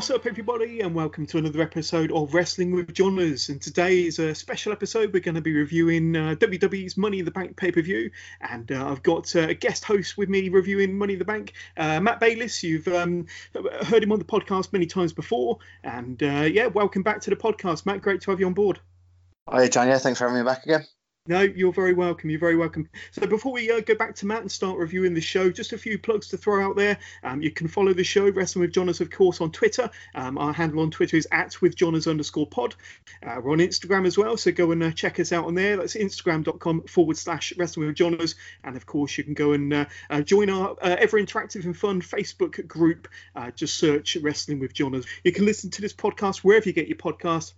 What's up, everybody, and welcome to another episode of Wrestling with Johners. And today is a special episode. We're going to be reviewing uh, WWE's Money in the Bank pay per view, and uh, I've got uh, a guest host with me reviewing Money in the Bank, uh, Matt Bayliss. You've um, heard him on the podcast many times before, and uh, yeah, welcome back to the podcast, Matt. Great to have you on board. Hi, John. Yeah, thanks for having me back again. No, you're very welcome. You're very welcome. So before we uh, go back to Matt and start reviewing the show, just a few plugs to throw out there. Um, you can follow the show Wrestling with Johners, of course, on Twitter. Um, our handle on Twitter is at with Johners underscore pod. Uh, we're on Instagram as well, so go and uh, check us out on there. That's instagram.com forward slash Wrestling with Johners. And of course, you can go and uh, uh, join our uh, ever interactive and fun Facebook group. just search Wrestling with Johners. You can listen to this podcast wherever you get your podcast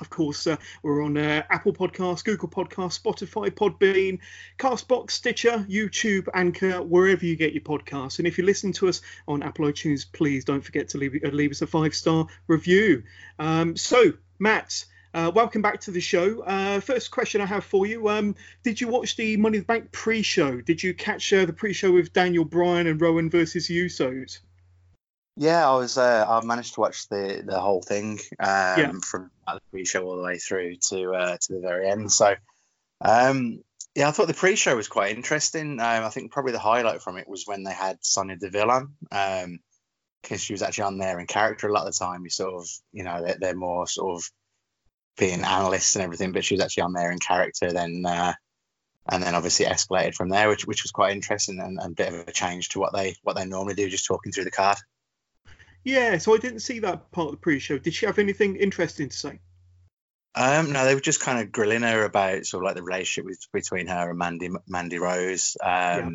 of course, uh, we're on uh, Apple Podcasts, Google Podcasts, Spotify, Podbean, Castbox, Stitcher, YouTube, Anchor, wherever you get your podcasts. And if you listen to us on Apple iTunes, please don't forget to leave, uh, leave us a five star review. Um, so, Matt, uh, welcome back to the show. Uh, first question I have for you: um, Did you watch the Money in the Bank pre-show? Did you catch uh, the pre-show with Daniel Bryan and Rowan versus Usos? Yeah, I was. Uh, I managed to watch the the whole thing um, yeah. from the pre-show all the way through to uh, to the very end. So, um, yeah, I thought the pre-show was quite interesting. Um, I think probably the highlight from it was when they had Sonya Deville on, because um, she was actually on there in character a lot of the time. You sort of, you know, they're, they're, more sort of being analysts and everything, but she was actually on there in character. Then, uh, and then obviously escalated from there, which which was quite interesting and, and a bit of a change to what they what they normally do, just talking through the card. Yeah, so I didn't see that part of the pre-show. Did she have anything interesting to say? Um, no, they were just kind of grilling her about sort of like the relationship with, between her and Mandy Mandy Rose. Um, yeah.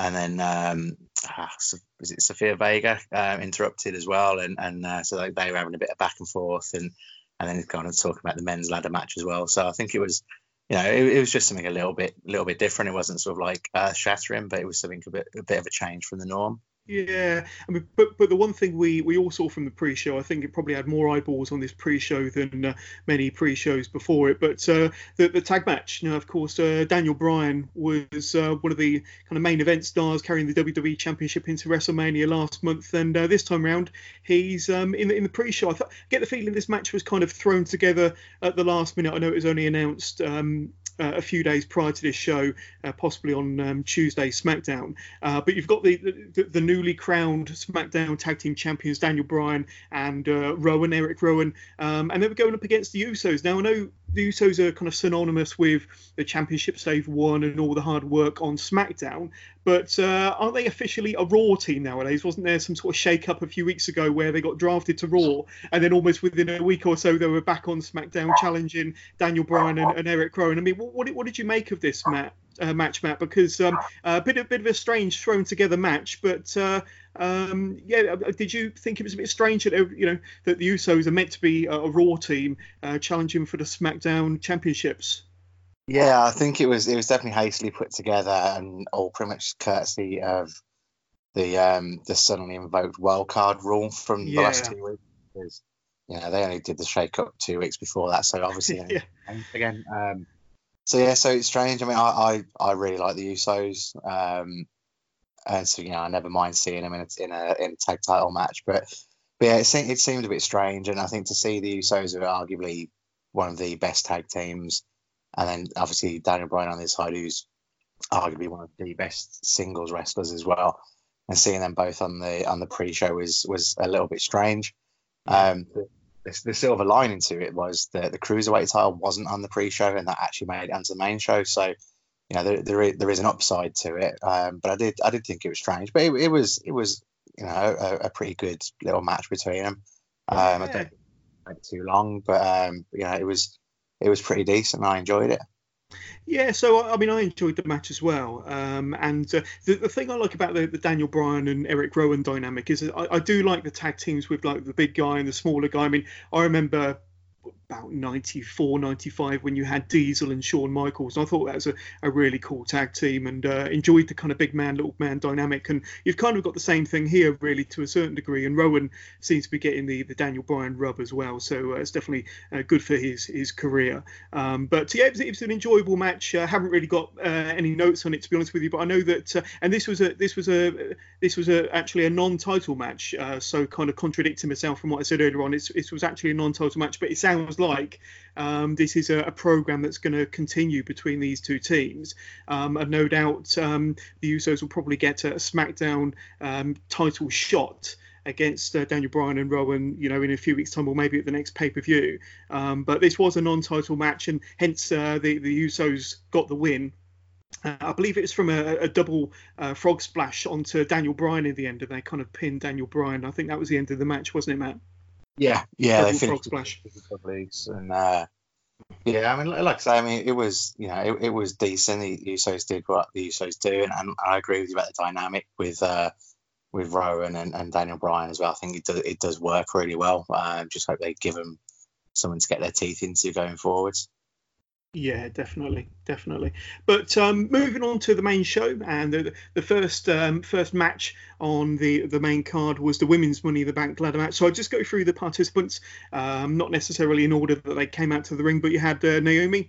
And then um, ah, was it Sophia Vega uh, interrupted as well, and and uh, so they, they, were having a bit of back and forth, and and then kind of talking about the men's ladder match as well. So I think it was, you know, it, it was just something a little bit, a little bit different. It wasn't sort of like earth shattering, but it was something a bit, a bit of a change from the norm. Yeah, I mean, but but the one thing we we all saw from the pre-show, I think it probably had more eyeballs on this pre-show than uh, many pre-shows before it. But uh, the the tag match, you know, of course, uh, Daniel Bryan was uh, one of the kind of main event stars carrying the WWE Championship into WrestleMania last month, and uh, this time around he's um, in the in the pre-show. I th- get the feeling this match was kind of thrown together at the last minute. I know it was only announced um, uh, a few days prior to this show, uh, possibly on um, Tuesday SmackDown. Uh, but you've got the, the, the newly crowned SmackDown Tag Team Champions Daniel Bryan and uh, Rowan Eric Rowan, um, and they were going up against the Usos. Now I know the Usos are kind of synonymous with the championships they've won and all the hard work on SmackDown. But uh, aren't they officially a Raw team nowadays? Wasn't there some sort of shake-up a few weeks ago where they got drafted to Raw, and then almost within a week or so they were back on SmackDown challenging Daniel Bryan and, and Eric Rowan? I mean, what, did, what did you make of this, Matt? Uh, match, Matt, because um, a bit of bit of a strange thrown together match, but uh, um, yeah, uh, did you think it was a bit strange that you know that the Usos are meant to be a, a Raw team uh, challenging for the SmackDown championships? Yeah, I think it was it was definitely hastily put together and all pretty much courtesy of the um the suddenly invoked wildcard rule from the last two weeks. Because, you know, they only did the shake up two weeks before that, so obviously yeah. again. Um, so yeah, so it's strange. I mean, I I, I really like the Usos. Um, and so you know, I never mind seeing them in a in a, in a tag title match. But, but yeah, it seemed, it seemed a bit strange, and I think to see the Usos are arguably one of the best tag teams, and then obviously Daniel Bryan on this side, who's arguably one of the best singles wrestlers as well, and seeing them both on the on the pre-show was was a little bit strange. Um, the, the silver lining to it was that the cruiserweight title wasn't on the pre-show, and that actually made it onto the main show. So you know there there is, there is an upside to it. Um, but I did I did think it was strange, but it, it was it was you know a, a, pretty good little match between them. Um, yeah. I don't think too long, but um, you know it was it was pretty decent. I enjoyed it. Yeah, so I mean, I enjoyed the match as well. Um, and uh, the, the thing I like about the, the, Daniel Bryan and Eric Rowan dynamic is I, I, do like the tag teams with like the big guy and the smaller guy. I mean, I remember about 94, 95 when you had Diesel and Shawn Michaels. I thought that was a, a really cool tag team and uh, enjoyed the kind of big man, little man dynamic. And you've kind of got the same thing here, really, to a certain degree. And Rowan seems to be getting the, the Daniel Bryan rub as well. So uh, it's definitely uh, good for his his career. Um, but yeah, it was, it was, an enjoyable match. I haven't really got uh, any notes on it, to be honest with you. But I know that, uh, and this was a this was a this was a actually a non-title match. Uh, so kind of contradicting myself from what I said earlier on, it's, it was actually a non-title match. But it sounds like um, this is a, a program that's going to continue between these two teams. Um, and no doubt um, the Usos will probably get a SmackDown um, title shot against uh, Daniel Bryan and Rowan, you know, in a few weeks' time or maybe at the next pay per view. Um, but this was a non-title match, and hence uh, the the Usos got the win. Uh, I believe it was from a, a double uh, frog splash onto Daniel Bryan in the end, and they kind of pinned Daniel Bryan. I think that was the end of the match, wasn't it, Matt? Yeah, yeah, they finished splash. and uh, yeah, I mean, like I say, I mean, it was you know, it, it was decent. The Usos did what the Usos do, and, and I agree with you about the dynamic with uh, with Rowan and, and Daniel Bryan as well. I think it does it does work really well. Um, just hope they give them someone to get their teeth into going forwards. Yeah, definitely, definitely. But um, moving on to the main show, and the, the first um, first match on the the main card was the women's Money in the Bank ladder match. So I'll just go through the participants, um, not necessarily in order that they came out to the ring, but you had uh, Naomi,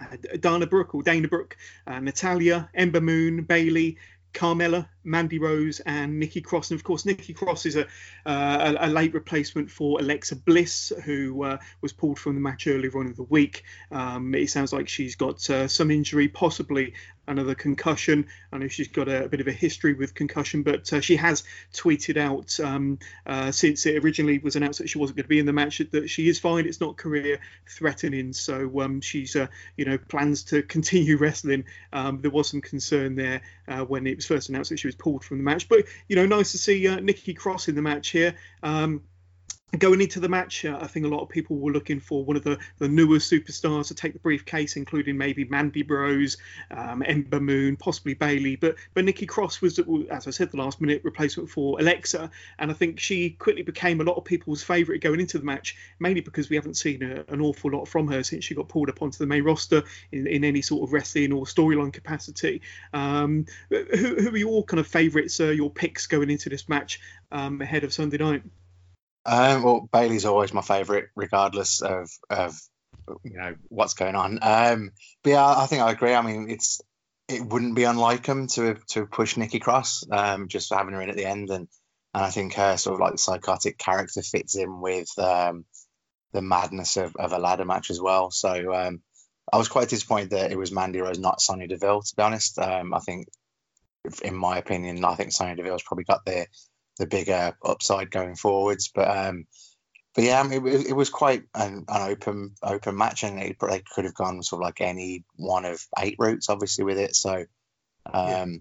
uh, Dana Brooke or Dana Brooke, uh, Natalya, Ember Moon, Bayley, Carmella, Mandy Rose, and Nikki Cross. And of course, Nikki Cross is a, uh, a, late replacement for Alexa Bliss, who uh, was pulled from the match earlier on in the week. Um, it sounds like she's got uh, some injury, possibly another concussion. I know she's got a, a bit of a history with concussion, but uh, she has tweeted out um, uh, since it originally was announced that she wasn't going to be in the match that she is fine. It's not career threatening, so um, she's uh, you know plans to continue wrestling. Um, there was some concern there uh, when it was first announced that she was pulled from the match, but you know nice to see uh, Nikki Cross in the match here. Um, Going into the match, uh, I think a lot of people were looking for one of the, the newer superstars to take the briefcase, including maybe Mandy Rose, um, Ember Moon, possibly Bayley. But but Nikki Cross was, as I said, the last minute replacement for Alexa, and I think she quickly became a lot of people's favourite going into the match, mainly because we haven't seen a, an awful lot from her since she got pulled up onto the main roster in, in any sort of wrestling or storyline capacity. Um, who, who, are your kind of favourites, uh, your picks going into this match um, ahead of Sunday night? Um, well, Bayley's always my favourite, regardless of, of you know what's going on. Um, but yeah, I think I agree. I mean, it's it wouldn't be unlike him to to push Nikki Cross, um, just having her in at the end, and and I think her sort of like psychotic character fits in with um, the madness of, of a ladder match as well. So um, I was quite disappointed that it was Mandy Rose, not Sonya Deville. To be honest, um, I think, in my opinion, I think Sonya Deville's probably got the the bigger upside going forwards. But um, but yeah, I mean, it, it, was quite an, an open open match, and it, they could have gone sort of like any one of eight routes, obviously with it. So. Um, yeah.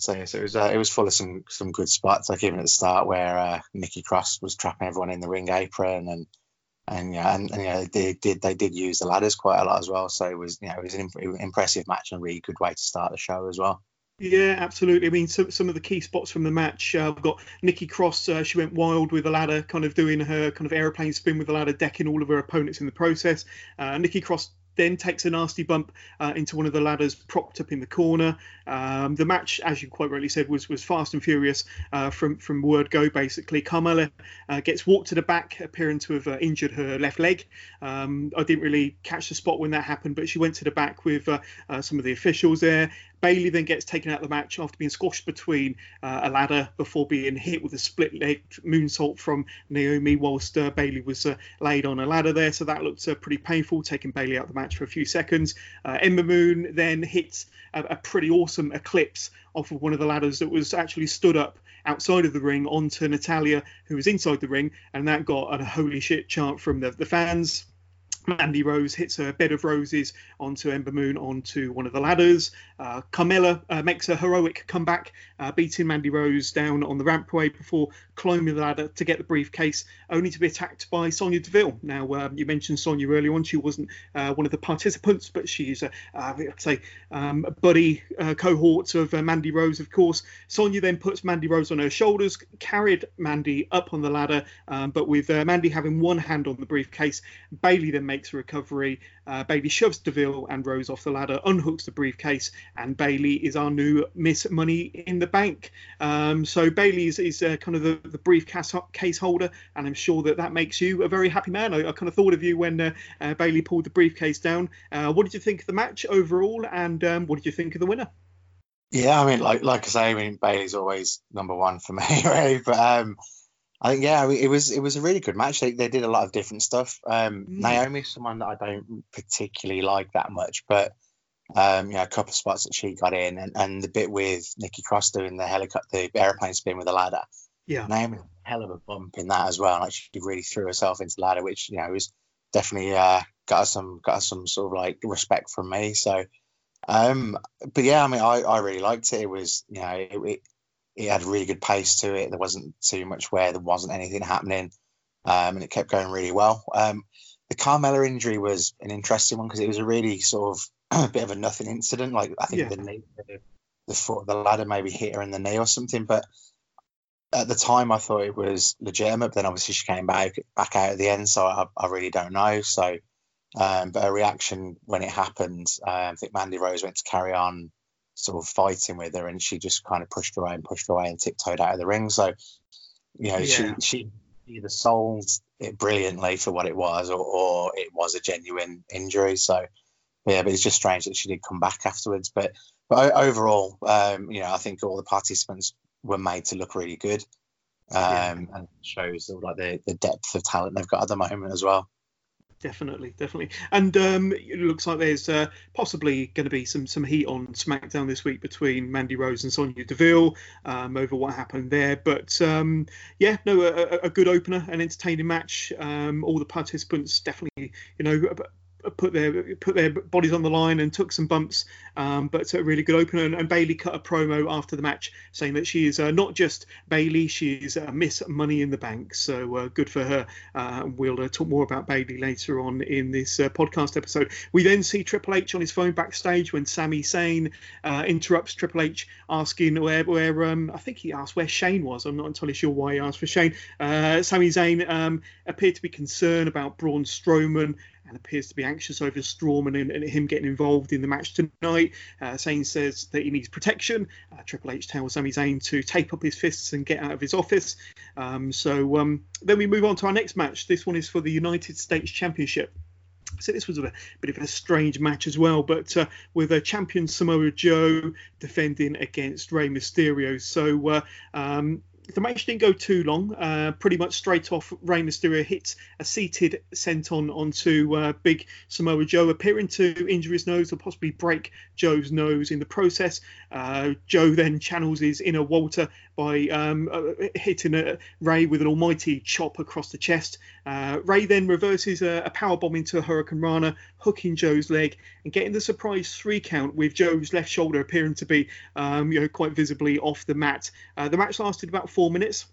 So, yeah, so it was uh, it was full of some some good spots, like even at the start where uh, Nikki Cross was trapping everyone in the ring apron, and and yeah, and, and yeah, they did they did use the ladders quite a lot as well. So it was you know it was an imp- impressive match and a really good way to start the show as well. Yeah, absolutely. I mean, some, some of the key spots from the match. Uh, we've got Nikki Cross. Uh, she went wild with the ladder, kind of doing her kind of aeroplane spin with the ladder, decking all of her opponents in the process. Uh, Nikki Cross then takes a nasty bump uh, into one of the ladders propped up in the corner. Um, the match, as you quite rightly said, was was fast and furious uh, from from word go. Basically, Carmella uh, gets walked to the back, appearing to have uh, injured her left leg. Um, I didn't really catch the spot when that happened, but she went to the back with uh, uh, some of the officials there. Bayley then gets taken out of the match after being squashed between uh, a ladder before being hit with a split leg moonsault from Naomi whilst uh, Bayley was uh, laid on a ladder there. So that looked uh, pretty painful, taking Bayley out of the match for a few seconds. Uh, Ember Moon then hits a, a, pretty awesome eclipse off of one of the ladders that was actually stood up outside of the ring onto Natalya, who was inside the ring, and that got a holy shit chant from the, the fans Mandy Rose hits a bed of roses onto Ember Moon onto one of the ladders. Uh, Carmella uh, makes a heroic comeback, uh, beating Mandy Rose down on the rampway before climbing the ladder to get the briefcase, only to be attacked by Sonya Deville. Now, um, you mentioned Sonya earlier on. She wasn't uh, one of the participants, but she's, a, uh, I'd say, um, a buddy uh, cohort of Mandy Rose, of course. Sonya then puts Mandy Rose on her shoulders, carried Mandy up on the ladder, um, but with Mandy having one hand on the briefcase, Bayley then makes a recovery. Uh, Bayley shoves Deville and Rose off the ladder, unhooks the briefcase, and Bayley is our new Miss Money in the Bank. Um, so Bayley is, is uh, kind of the, the briefcase case holder, and I'm sure that that makes you a very happy man. I, I kind of thought of you when uh, uh Bayley pulled the briefcase down. Uh, what did you think of the match overall, and um, what did you think of the winner? Yeah, I mean, like like I say, I mean Bayley's always number one for me, right? But um, I think yeah, it was it was a really good match. They, they did a lot of different stuff. Um, mm. Naomi's someone that I don't particularly like that much, but um, you know, a couple of spots that she got in, and, and the bit with Nikki Cross doing the helicopter, the airplane spin with the ladder. Yeah, Naomi had a hell of a bump in that as well. Like she really threw herself into the ladder, which you know was definitely uh, got some got some sort of like respect from me. So, um, but yeah, I mean, I, I really liked it. It was you know it, it it had really good pace to it. There wasn't too much where there wasn't anything happening, um, and it kept going really well. Um, the Carmella injury was an interesting one because it was a really sort of a bit of a nothing incident. Like I think yeah. the knee, the, foot of the ladder maybe hit her in the knee or something. But at the time, I thought it was legitimate. But then obviously she came back back out at the end, so I, I really don't know. So, um, but her reaction when it happened, um, I think Mandy Rose went to carry on sort of fighting with her, and she just kind of pushed her away and pushed her away and tiptoed out of the ring. So, you know, yeah. she she either sold it brilliantly for what it was, or, or it was a genuine injury. So, yeah, but it's just strange that she did come back afterwards. But but overall, um, you know, I think all the participants were made to look really good, um, yeah. and shows all like the the depth of talent they've got at the moment as well definitely, definitely. And um, it looks like there's uh, possibly going to be some some heat on SmackDown this week between Mandy Rose and Sonya Deville um, over what happened there. But um, yeah, no, a, a, good opener, an entertaining match. Um, all the participants definitely, you know, put their put their bodies on the line and took some bumps, um, but a really good opener. And, and, Bayley cut a promo after the match saying that she is uh, not just Bayley, she's uh, Miss Money in the Bank. So uh, good for her. Uh, we'll uh, talk more about Bayley later on in this uh, podcast episode. We then see Triple H on his phone backstage when Sami Zayn interrupts Triple H, asking where where um, I think he asked where Shane was. I'm not entirely sure why he asked for Shane. Sami Zayn um, appeared to be concerned about Braun Strowman and appears to be anxious over Strowman and, and him getting involved in the match tonight. Uh, Zayn says that he needs protection. Uh, Triple H tells Sami Zayn to tape up his fists and get out of his office. Um, so um, then we move on to our next match. This one is for the United States Championship. So this was a bit of a strange match as well, but uh, with a champion Samoa Joe defending against Rey Mysterio. So uh, um, the match didn't go too long. Uh, pretty much straight off, Rey Mysterio hits a seated senton onto uh, Big Samoa Joe, appearing to injure his nose or possibly break Joe's nose in the process. Uh, Joe then channels his inner Walter by um, uh, hitting a, Rey with an almighty chop across the chest. Uh, Rey then reverses a, a power bomb into Hurricanrana, hooking Joe's leg and getting the surprise three count with Joe's left shoulder appearing to be um, you know quite visibly off the mat. Uh, the match lasted about four minutes.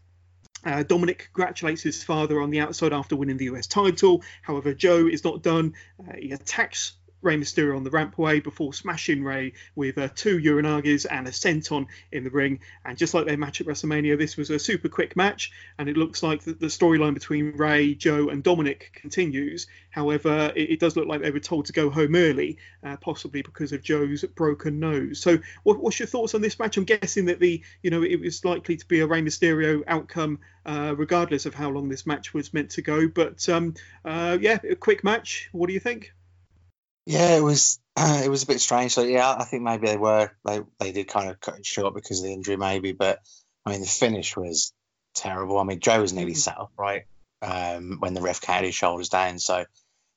Uh, Dominik congratulates his father on the outside after winning the US title. However, Joe is not done. Uh, he attacks Rey Mysterio on the rampway before smashing Rey with uh, two Uranages and a senton in the ring. And just like their match at WrestleMania, this was a super quick match, and it looks like the, the storyline between Rey, Joe, and Dominik continues. However, it, it, does look like they were told to go home early, uh, possibly because of Joe's broken nose. So, what, what's your thoughts on this match? I'm guessing that the you know it was likely to be a Rey Mysterio outcome, uh, regardless of how long this match was meant to go. But um, uh, yeah, a quick match. What do you think? Yeah, it was uh, it was a bit strange. So yeah, I think maybe they were they they did kind of cut it short because of the injury, maybe. But I mean, the finish was terrible. I mean, Joe was nearly mm-hmm. sat upright um, when the ref carried his shoulders down, so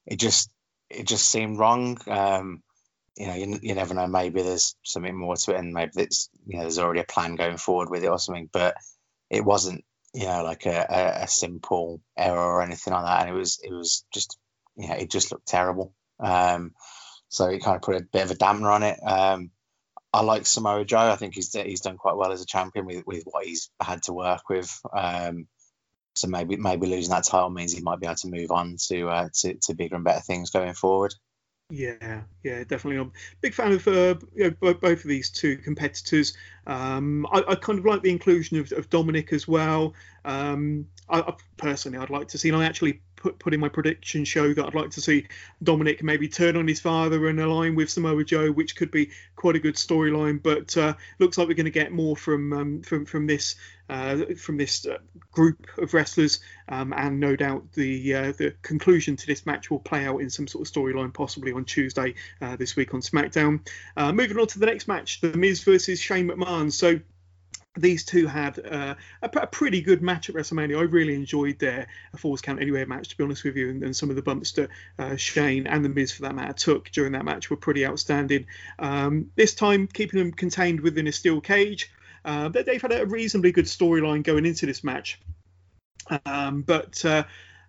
it just it just seemed wrong. Um, you know, you, you never know. Maybe there's something more to it, and maybe it's you know there's already a plan going forward with it or something. But it wasn't you know like a, a, a simple error or anything like that, and it was it was just you know, it just looked terrible. Um, so it kind of put a bit of a dampener on it. Um, I like Samoa Joe. I think he's he's done quite well as a champion with, with what he's had to work with. Um, so maybe maybe losing that title means he might be able to move on to uh, to, to bigger and better things going forward. Yeah, yeah, definitely. I'm a big fan of uh, you know, both of these two competitors. Um, I, I, kind of like the inclusion of, of Dominik as well. Um, I, I, personally, I'd like to see, and I actually put put in my prediction show that I'd like to see Dominik maybe turn on his father and align with Samoa Joe, which could be quite a good storyline. But uh, looks like we're going to get more from um, from from this uh, from this uh, group of wrestlers, um, and no doubt the uh, the conclusion to this match will play out in some sort of storyline, possibly on Tuesday uh, this week on SmackDown. Uh, moving on to the next match, The Miz versus Shane McMahon. So these two had uh, a, a, pretty good match at WrestleMania. I really enjoyed their Falls Count Anywhere match, to be honest with you, and, and some of the bumps that uh, Shane and The Miz, for that matter, took during that match were pretty outstanding. Um, this time, keeping them contained within a steel cage. Uh, they've had a reasonably good storyline going into this match. Um, but uh,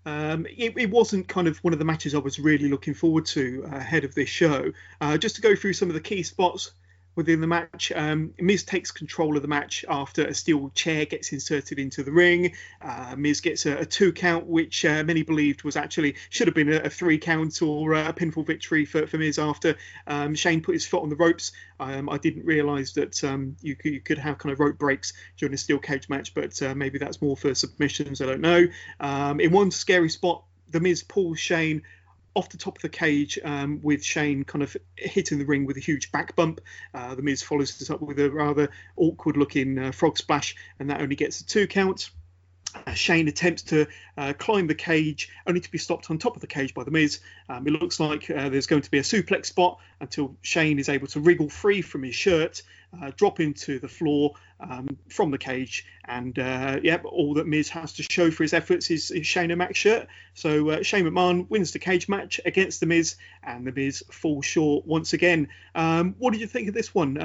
um, it, it, wasn't kind of one of the matches I was really looking forward to ahead of this show. Uh, just to go through some of the key spots within the match. Um, Miz takes control of the match after a steel chair gets inserted into the ring. Uh, Miz gets a, a two count, which uh, many believed was actually should have been a, a three count or a pinfall victory for, for Miz after um, Shane put his foot on the ropes. Um, I didn't realise that um, you, could, you could have kind of rope breaks during a steel cage match, but uh, maybe that's more for submissions. I don't know. Um, in one scary spot, the Miz pulls Shane off the top of the cage um, with Shane kind of hitting the ring with a huge back bump. Uh, the Miz follows this up with a rather awkward looking uh, frog splash, and that only gets a two count. Uh, Shane attempts to uh, climb the cage, only to be stopped on top of the cage by the Miz. Um, it looks like uh, there's going to be a suplex spot until Shane is able to wriggle free from his shirt, uh, drop into the floor um, from the cage, and uh, yeah, all that Miz has to show for his efforts is, is Shane O'Mac's shirt. So uh, Shane McMahon wins the cage match against the Miz, and the Miz falls short once again. Um, what did you think of this one?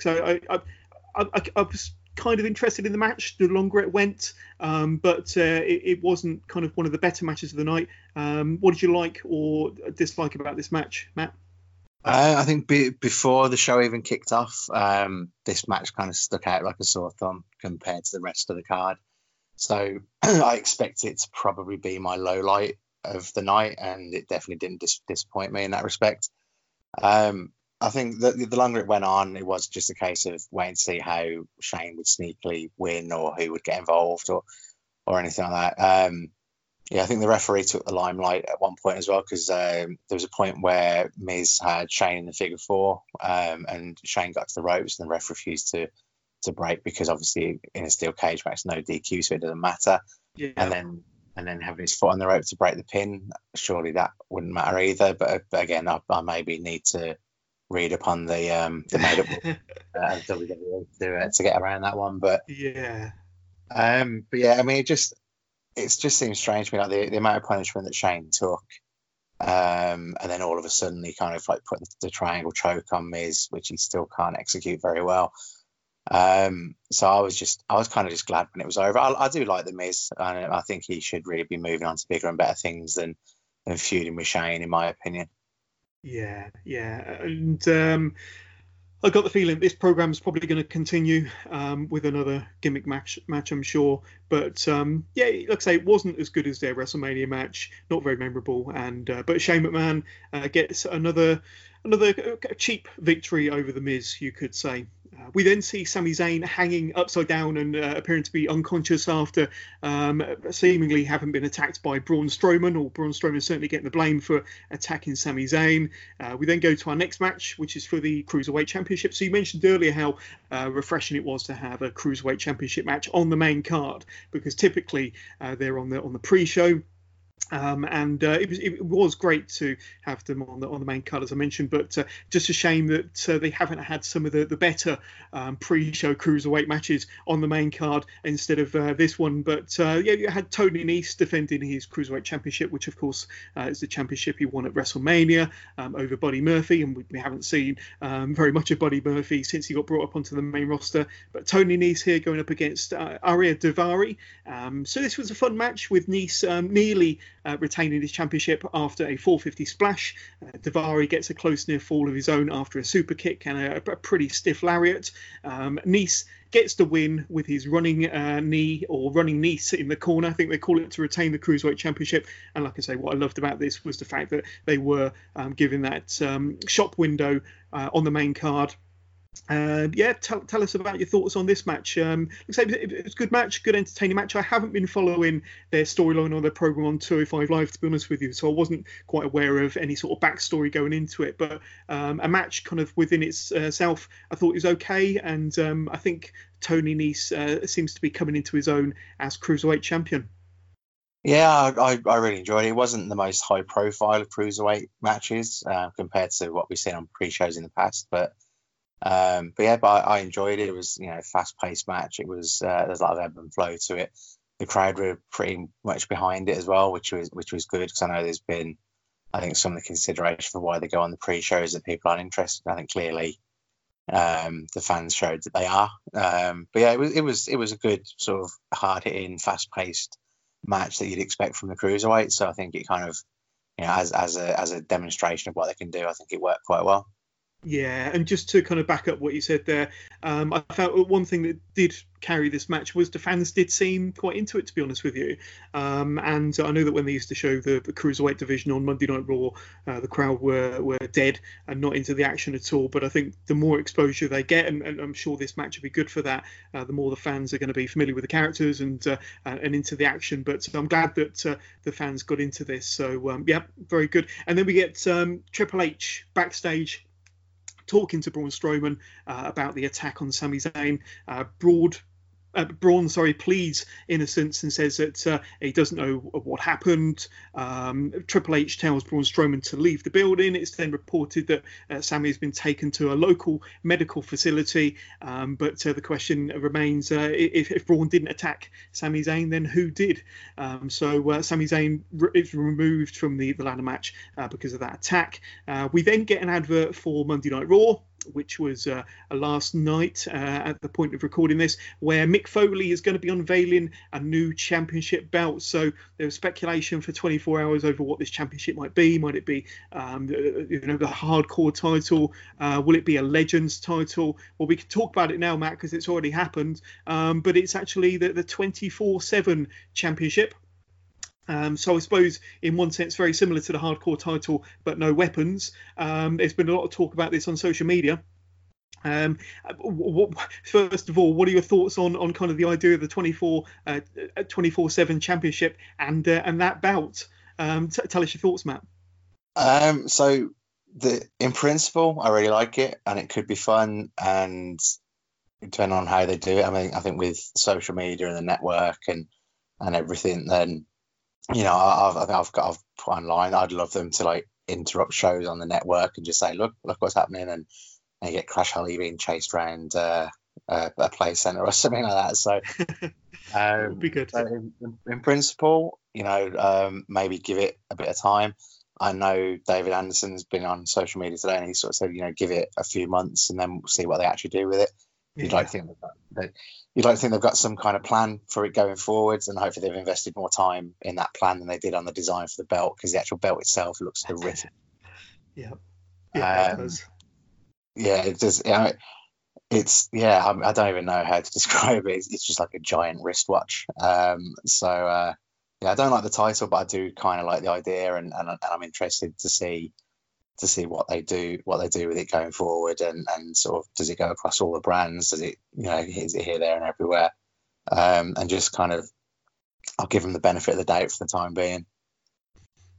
so I, I, I, I was kind of interested in the match the longer it went, um, but uh, it, it, wasn't kind of one of the better matches of the night. Um, what did you like or dislike about this match, Matt? Uh, I think be, before the show even kicked off, um, this match kind of stuck out like a sore thumb compared to the rest of the card. So I expect it to probably be my low light of the night, and it definitely didn't dis- disappoint me in that respect. Um, I think that the longer it went on, it was just a case of waiting to see how Shane would sneakily win or who would get involved or or anything like that. Um, yeah, I think the referee took the limelight at one point as well because um, there was a point where Miz had Shane in the figure four um, and Shane got to the ropes and the ref refused to to break because obviously in a steel cage match no DQ so it doesn't matter. Yeah. And then and then having his foot on the rope to break the pin, surely that wouldn't matter either. But, but again, I, I maybe need to read upon the um, the made up uh, WWE to, uh, to get around that one. But yeah, um, but yeah, I mean, it just it just seems strange to me, like the, the amount of punishment that Shane took, um, and then all of a sudden he kind of like put the, triangle choke on Miz, which he still can't execute very well. Um, so I was just, I was kind of just glad when it was over. I, I do like the Miz, and I think he should really be moving on to bigger and better things than than feuding with Shane, in my opinion. Yeah, yeah, and um, I got the feeling this program is probably going to continue um, with another gimmick match, match I'm sure. But um, yeah, like I say, it wasn't as good as their WrestleMania match, not very memorable. And uh, but Shane McMahon uh, gets another another cheap victory over the Miz, you could say. Uh, we then see Sami Zayn hanging upside down and uh, appearing to be unconscious after um, seemingly having been attacked by Braun Strowman, or Braun Strowman certainly getting the blame for attacking Sami Zayn. Uh, we then go to our next match, which is for the Cruiserweight Championship. So you mentioned earlier how uh, refreshing it was to have a Cruiserweight Championship match on the main card, because typically uh, they're on the on the pre-show um, and uh, it was it was great to have them on the on the main card as I mentioned, but uh, just a shame that uh, they haven't had some of the the better um, pre-show cruiserweight matches on the main card instead of uh, this one. But uh, yeah, you had Tony Nese defending his cruiserweight championship, which of course uh, is the championship he won at WrestleMania um, over Buddy Murphy, and we, we haven't seen um, very much of Buddy Murphy since he got brought up onto the main roster. But Tony Nese here going up against Ariya Daivari. Um, so this was a fun match with Nese um, nearly uh, retaining his championship after a 450 splash. Uh, Daivari gets a close near fall of his own after a super kick and a, a pretty stiff lariat. Um, Nese gets the win with his running uh, knee or running niece in the corner. I think they call it to retain the cruiserweight championship. And like I say, what I loved about this was the fact that they were um, given that um, shop window uh, on the main card uh, yeah, tell, tell us about your thoughts on this match. Um, like it was a good match, good entertaining match. I haven't been following their storyline or their program on 205 Live, to be honest with you, so I wasn't quite aware of any sort of backstory going into it. But um, a match kind of within itself, uh, I thought was okay, and um, I think Tony Nese uh, seems to be coming into his own as cruiserweight champion. Yeah, I, I really enjoyed it. It wasn't the most high profile of cruiserweight matches uh, compared to what we've seen on pre shows in the past, but um, but yeah, but I, I, enjoyed it. It was you know fast paced match. It was uh, there's a lot of ebb and flow to it. The crowd were pretty much behind it as well, which was which was good because I know there's been I think some of the consideration for why they go on the pre-shows that people aren't interested. I think clearly um, the fans showed that they are. Um, but yeah, it was it was it was a good sort of hard hitting, fast paced match that you'd expect from the cruiserweight. So I think it kind of you know as as a as a demonstration of what they can do, I think it worked quite well. Yeah, and just to kind of back up what you said there, um, I felt one thing that did carry this match was the fans did seem quite into it, to be honest with you. Um, and I know that when they used to show the, the cruiserweight division on Monday Night Raw, uh, the crowd were, were dead and not into the action at all. But I think the more exposure they get, and, and I'm sure this match will be good for that, uh, the more the fans are going to be familiar with the characters and uh, and into the action. But I'm glad that uh, the fans got into this. So um, yeah, very good. And then we get um, Triple H backstage talking to Braun Strowman uh, about the attack on Sami Zayn. Uh, Broad uh, Braun, sorry, pleads innocence and says that uh, he doesn't know what happened. Um, Triple H tells Braun Strowman to leave the building. It's then reported that uh, Sami has been taken to a local medical facility. Um, but uh, the question remains: uh, if, if, Braun didn't attack Sami Zayn, then who did? Um, so uh, Sami Zayn is removed from the, the ladder match because of that attack. we then get an advert for Monday Night Raw which was uh, last night uh, at the point of recording this, where Mick Foley is going to be unveiling a new championship belt. So there was speculation for 24 hours over what this championship might be. Might it be, um, you know, the hardcore title? Uh, will it be a Legends title? Well, we can talk about it now, Matt, because it's already happened. Um, but it's actually the, the 24/7 championship. Um, so I suppose in one sense very similar to the hardcore title, but no weapons. Um, there's been a lot of talk about this on social media. Um, what, first of all, what are your thoughts on, on kind of the idea of the 24 uh, 24/7 championship and uh, and that bout? Um, t- tell us your thoughts, Matt. Um, so the in principle, I really like it, and it could be fun. And depending on how they do it, I mean, I think with social media and the network and and everything, then you know, I've, I've got I've put online. I'd love them to like interrupt shows on the network and just say, look, look what's happening, and, and you get Crash Holly being chased around uh, uh, a play center or something like that. So, um, be good. So in, in, principle, you know, um, maybe give it a bit of time. I know David Anderson's been on social media today, and he sort of said, you know, give it a few months and then we'll see what they actually do with it. You'd yeah. like to think that you'd like to think they've got some kind of plan for it going forwards, and hopefully they've invested more time in that plan than they did on the design for the belt because the actual belt itself looks horrific. yeah, yeah, um, it does. Yeah, it does. You know, it's yeah, I, I, don't even know how to describe it. It's, it's just like a giant wristwatch. Um, so uh, yeah, I don't like the title, but I do kind of like the idea, and, and, and I'm interested to see to see what they do what they do with it going forward and and sort of does it go across all the brands? Does it you know is it here there and everywhere? Um, and just kind of I'll give them the benefit of the doubt for the time being.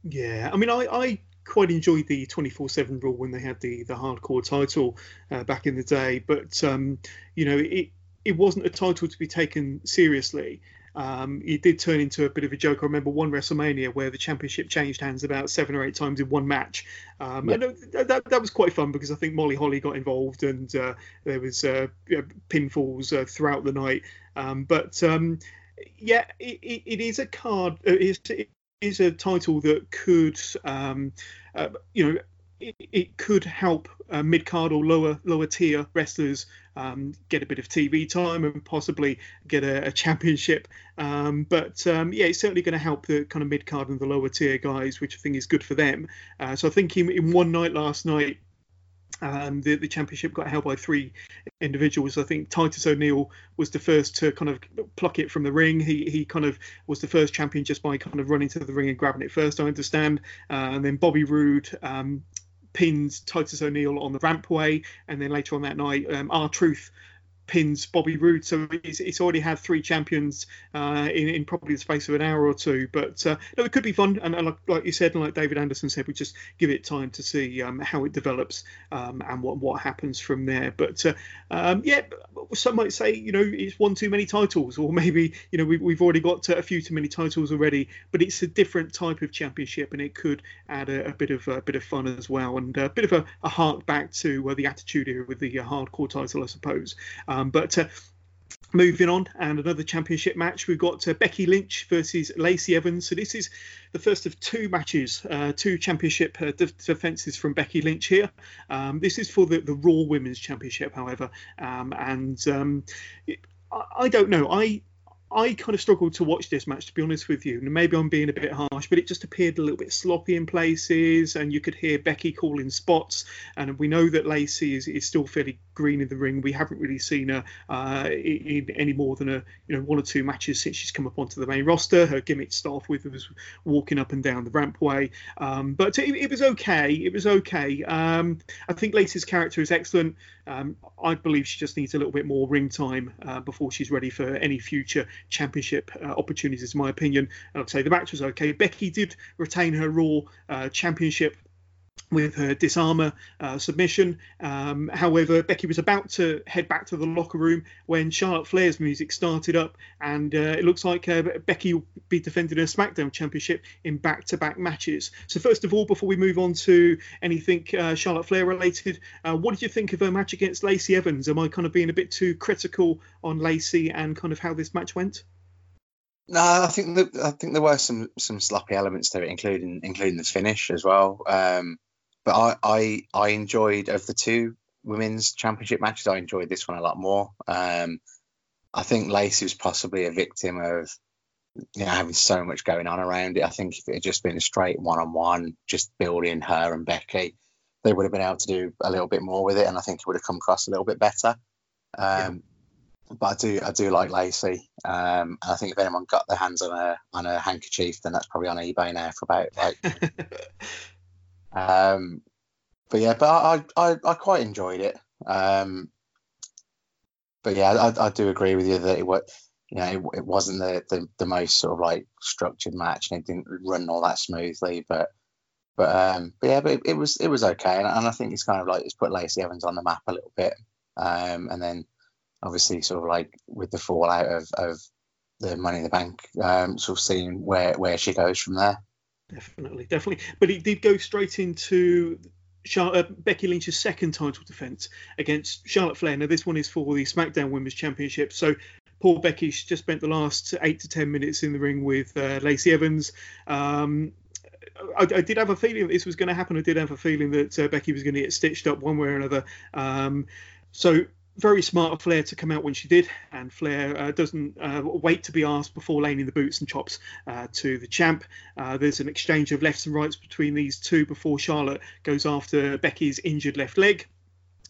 Yeah I mean I, I quite enjoyed the 24/7 rule when they had the the hardcore title uh, back in the day but um, you know it it wasn't a title to be taken seriously um, it did turn into a bit of a joke. I remember one WrestleMania where the championship changed hands about seven or eight times in one match. Um, yeah. And that, that was quite fun because I think Molly Holly got involved and uh, there was uh, pinfalls uh, throughout the night. Um, but um, yeah, it, it is a card. Uh, it is, it is a title that could, um, uh, you know, it, it could help uh, mid card or lower lower tier wrestlers um, get a bit of TV time and possibly get a, a championship. Um, but um, yeah, it's certainly going to help the kind of mid card and the lower tier guys, which I think is good for them. Uh, so I think in, in one night last night, um, the, the championship got held by three individuals. I think Titus O'Neil was the first to kind of pluck it from the ring. He he kind of was the first champion just by kind of running to the ring and grabbing it first. I understand. Uh, and then Bobby Roode um, pinned Titus O'Neil on the rampway, and then later on that night, um, R-Truth pins Bobby Roode. So it's, it's already had three champions uh, in, in, probably the space of an hour or two. But uh, no, it could be fun. And, like, like, you said, and like David Anderson said, we just give it time to see um, how it develops um, and what what happens from there. But uh, um, yeah, some might say you know it's one too many titles, or maybe you know we, we've already got a few too many titles already. But it's a different type of championship, and it could add a, a bit of a bit of fun as well, and a bit of a, a hark back to uh, the Attitude Era with the uh, hardcore title, I suppose. Um, but uh, moving on, and another championship match, we've got uh, Becky Lynch versus Lacey Evans. So this is the first of two matches, uh, two championship uh, defenses from Becky Lynch here. Um, this is for the, the Raw Women's Championship, however, um, and um, I, I don't know. I I kind of struggled to watch this match, to be honest with you. Maybe I'm being a bit harsh, but it just appeared a little bit sloppy in places, and you could hear Becky calling spots. And we know that Lacey is, is still fairly green in the ring. We haven't really seen her uh, in, any more than a you know one or two matches since she's come up onto the main roster. Her gimmick start with was walking up and down the rampway, um, but it, it, was okay. It was okay. Um, I think Lacey's character is excellent. Um, I believe she just needs a little bit more ring time uh, before she's ready for any future championship uh, opportunities, in my opinion. And I'd say the match was okay. Becky did retain her Raw uh, championship with her disarmer uh, submission. Um, however, Becky was about to head back to the locker room when Charlotte Flair's music started up, and uh, it looks like uh, Becky will be defending her SmackDown Championship in back-to-back matches. So, first of all, before we move on to anything uh, Charlotte Flair related, uh, what did you think of her match against Lacey Evans? Am I kind of being a bit too critical on Lacey and kind of how this match went? No, I think I think there were some some sloppy elements to it, including including the finish as well. Um, but I, I I enjoyed of the two women's championship matches, I enjoyed this one a lot more. Um, I think Lacey was possibly a victim of you know having so much going on around it. I think if it had just been a straight one on one, just building her and Becky, they would have been able to do a little bit more with it, and I think it would have come across a little bit better. Um, yeah. But I do I do like Lacey, um, and I think if anyone got their hands on a on a handkerchief, then that's probably on eBay now for about like Um, but yeah, but I, I, I quite enjoyed it. Um, but yeah, I, I do agree with you that it was, you know, it, it wasn't the, the, the most sort of like structured match and it didn't run all that smoothly. But but um, but yeah, but it, it was it was okay, and, and, I think it's kind of like it's put Lacey Evans on the map a little bit, um, and then obviously sort of like with the fallout of, of the Money in the Bank, um, sort of seeing where where she goes from there. Definitely, definitely. But he did go straight into uh, Becky Lynch's second title defense against Charlotte Flair. Now, this one is for the SmackDown Women's Championship. So, poor Becky's just spent the last eight to ten minutes in the ring with uh, Lacey Evans. Um, I, I, did have a feeling that this was going to happen. I did have a feeling that uh, Becky was going to get stitched up one way or another. Um, so very smart of Flair to come out when she did, and Flair uh, doesn't uh, wait to be asked before laying the boots and chops uh, to the champ. Uh, there's an exchange of lefts and rights between these two before Charlotte goes after Becky's injured left leg.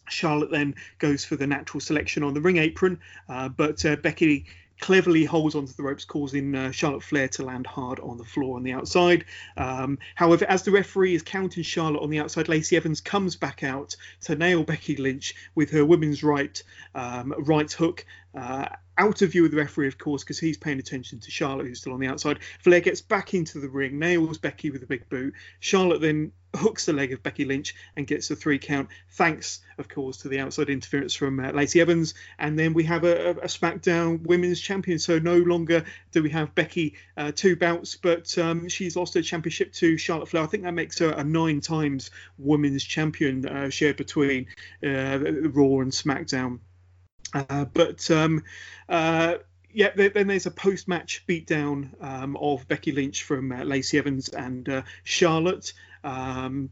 Charlotte then goes for the natural selection on the ring apron, uh, but uh, Becky cleverly holds onto the ropes, causing uh, Charlotte Flair to land hard on the floor on the outside. Um, however, as the referee is counting Charlotte on the outside, Lacey Evans comes back out to nail Becky Lynch with her women's right um, right hook. Uh, out of view of the referee, of course, because he's paying attention to Charlotte, who's still on the outside. Flair gets back into the ring, nails Becky with a big boot. Charlotte then hooks the leg of Becky Lynch and gets a three count, thanks, of course, to the outside interference from uh, Lacey Evans. And then we have a, a, SmackDown Women's Champion. So no longer do we have Becky uh, Two Belts, but um, she's lost her championship to Charlotte Flair. I think that makes her a nine times Women's Champion uh, shared between uh, Raw and SmackDown. Uh, but um, uh, yeah, then there's a post-match beatdown um, of Becky Lynch from uh, Lacey Evans and uh, Charlotte. Um,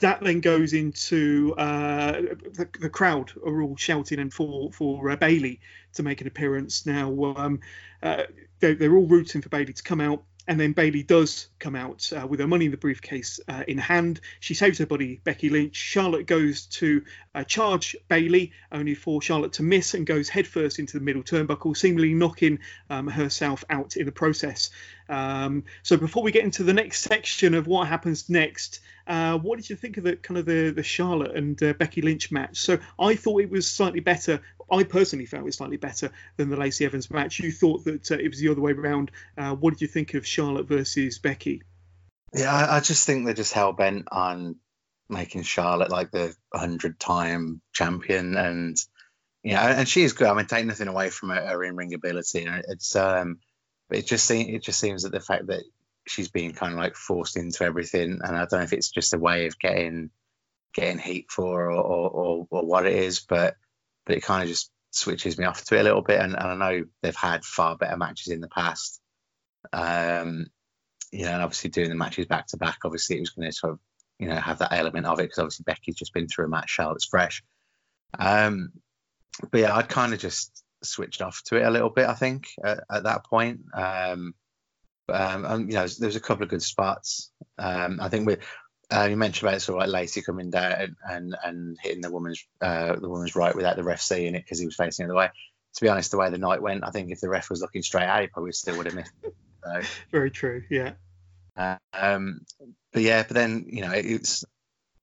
that then goes into uh, the, the, crowd are all shouting and for for uh, Bayley to make an appearance. Now um, uh, they're, they're, all rooting for Bayley to come out. And then Bayley does come out uh, with her money in the briefcase uh, in hand. She saves her buddy Becky Lynch. Charlotte goes to uh, charge Bayley, only for Charlotte to miss and goes headfirst into the middle turnbuckle, seemingly knocking um, herself out in the process. Um, so before we get into the next section of what happens next, uh, what did you think of the kind of the, the Charlotte and uh, Becky Lynch match? So I thought it was slightly better. I personally felt it was slightly better than the Lacey Evans match. You thought that uh, it was the other way around. Uh, what did you think of Charlotte versus Becky? Yeah, I, I just think they're just hell bent on making Charlotte like the hundred time champion and yeah, and she is good. I mean, take nothing away from her, her in ring ability. It's um, but it just seems it just seems that the fact that she's being kind of like forced into everything, and I don't know if it's just a way of getting getting heat for or, or, or, or what it is, but but it kind of just switches me off to it a little bit. And, and I know they've had far better matches in the past. Um, you know, and obviously doing the matches back to back, obviously it was going to sort of you know have that element of it because obviously Becky's just been through a match, Charlotte's fresh. Um, but yeah, I'd kind of just switched off to it a little bit. I think at, at that point. Um, um, and, you know, there's a couple of good spots. Um, I think we uh, you mentioned about sort of like Lacey coming down and, and, and hitting the woman's uh, the woman's right without the ref seeing it because he was facing the other way. To be honest, the way the night went, I think if the ref was looking straight at, he probably still would have missed. So. Very true. Yeah. Um, but yeah, but then you know it, it's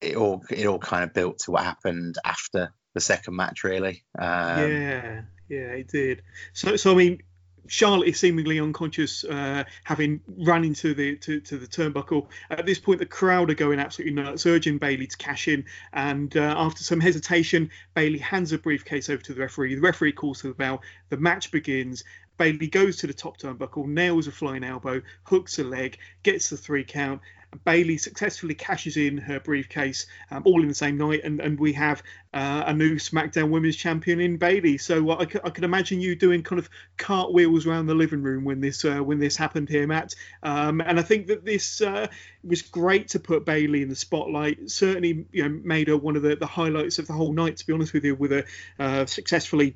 it all it all kind of built to what happened after the second match, really. Um, yeah, yeah, it did. So, so I mean, Charlotte is seemingly unconscious, uh, having run into the to, to, the turnbuckle. At this point, the crowd are going absolutely nuts, urging Bayley to cash in. And uh, after some hesitation, Bayley hands a briefcase over to the referee. The referee calls for the bell. The match begins. Bayley goes to the top turnbuckle, nails a flying elbow, hooks a leg, gets the three count, Bayley successfully cashes in her briefcase um, all in the same night, and, and we have uh, a new SmackDown Women's Champion in Bayley. So uh, I, c- I can imagine you doing kind of cartwheels around the living room when this uh, when this happened here, Matt. Um, and I think that this uh, was great to put Bayley in the spotlight. Certainly, you know, made her one of the, the highlights of the whole night. To be honest with you, with her uh, successfully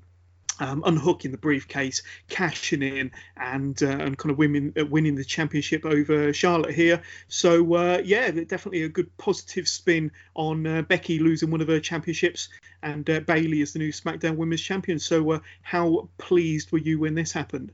um, unhooking the briefcase, cashing in, and uh, and kind of winning uh, winning the championship over Charlotte here. So uh, yeah, definitely a good positive spin on uh, Becky losing one of her championships and uh, Bayley as the new SmackDown Women's Champion. So uh, how pleased were you when this happened?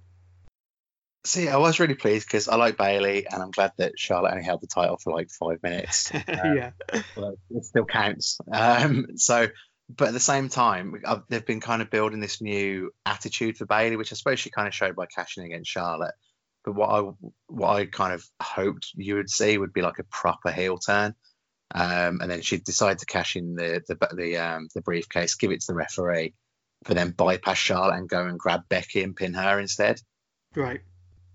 See, I was really pleased because I like Bayley, and I'm glad that Charlotte only held the title for like five minutes. yeah, it still counts. Um, so but at the same time, I've, they've been kind of building this new attitude for Bayley, which I suppose she kind of showed by cashing against Charlotte. But what I what I kind of hoped you would see would be like a proper heel turn, um, and then she'd decide to cash in the the the, um, the briefcase, give it to the referee, but then bypass Charlotte and go and grab Becky and pin her instead. Right.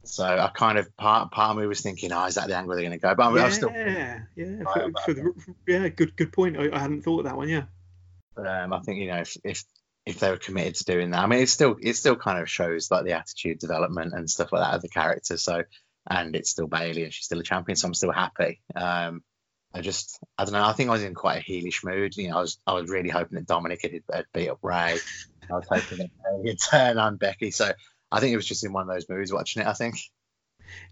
So I kind of part part of me was thinking, oh, is that the angle they're going to go? But yeah, I'm still yeah, yeah, for, for the, yeah, good good point. I, I hadn't thought of that one. Yeah. Um, I think you know if, if if they were committed to doing that, I mean, it still it still kind of shows like the attitude development and stuff like that of the character. So, and it's still Bayley and she's still a champion, so I'm still happy. Um, I just I don't know. I think I was in quite a heelish mood. You know, I was I was really hoping that Dominik had, had beat up Rey. I was hoping that he'd turn on Becky. So I think it was just in one of those moods watching it. I think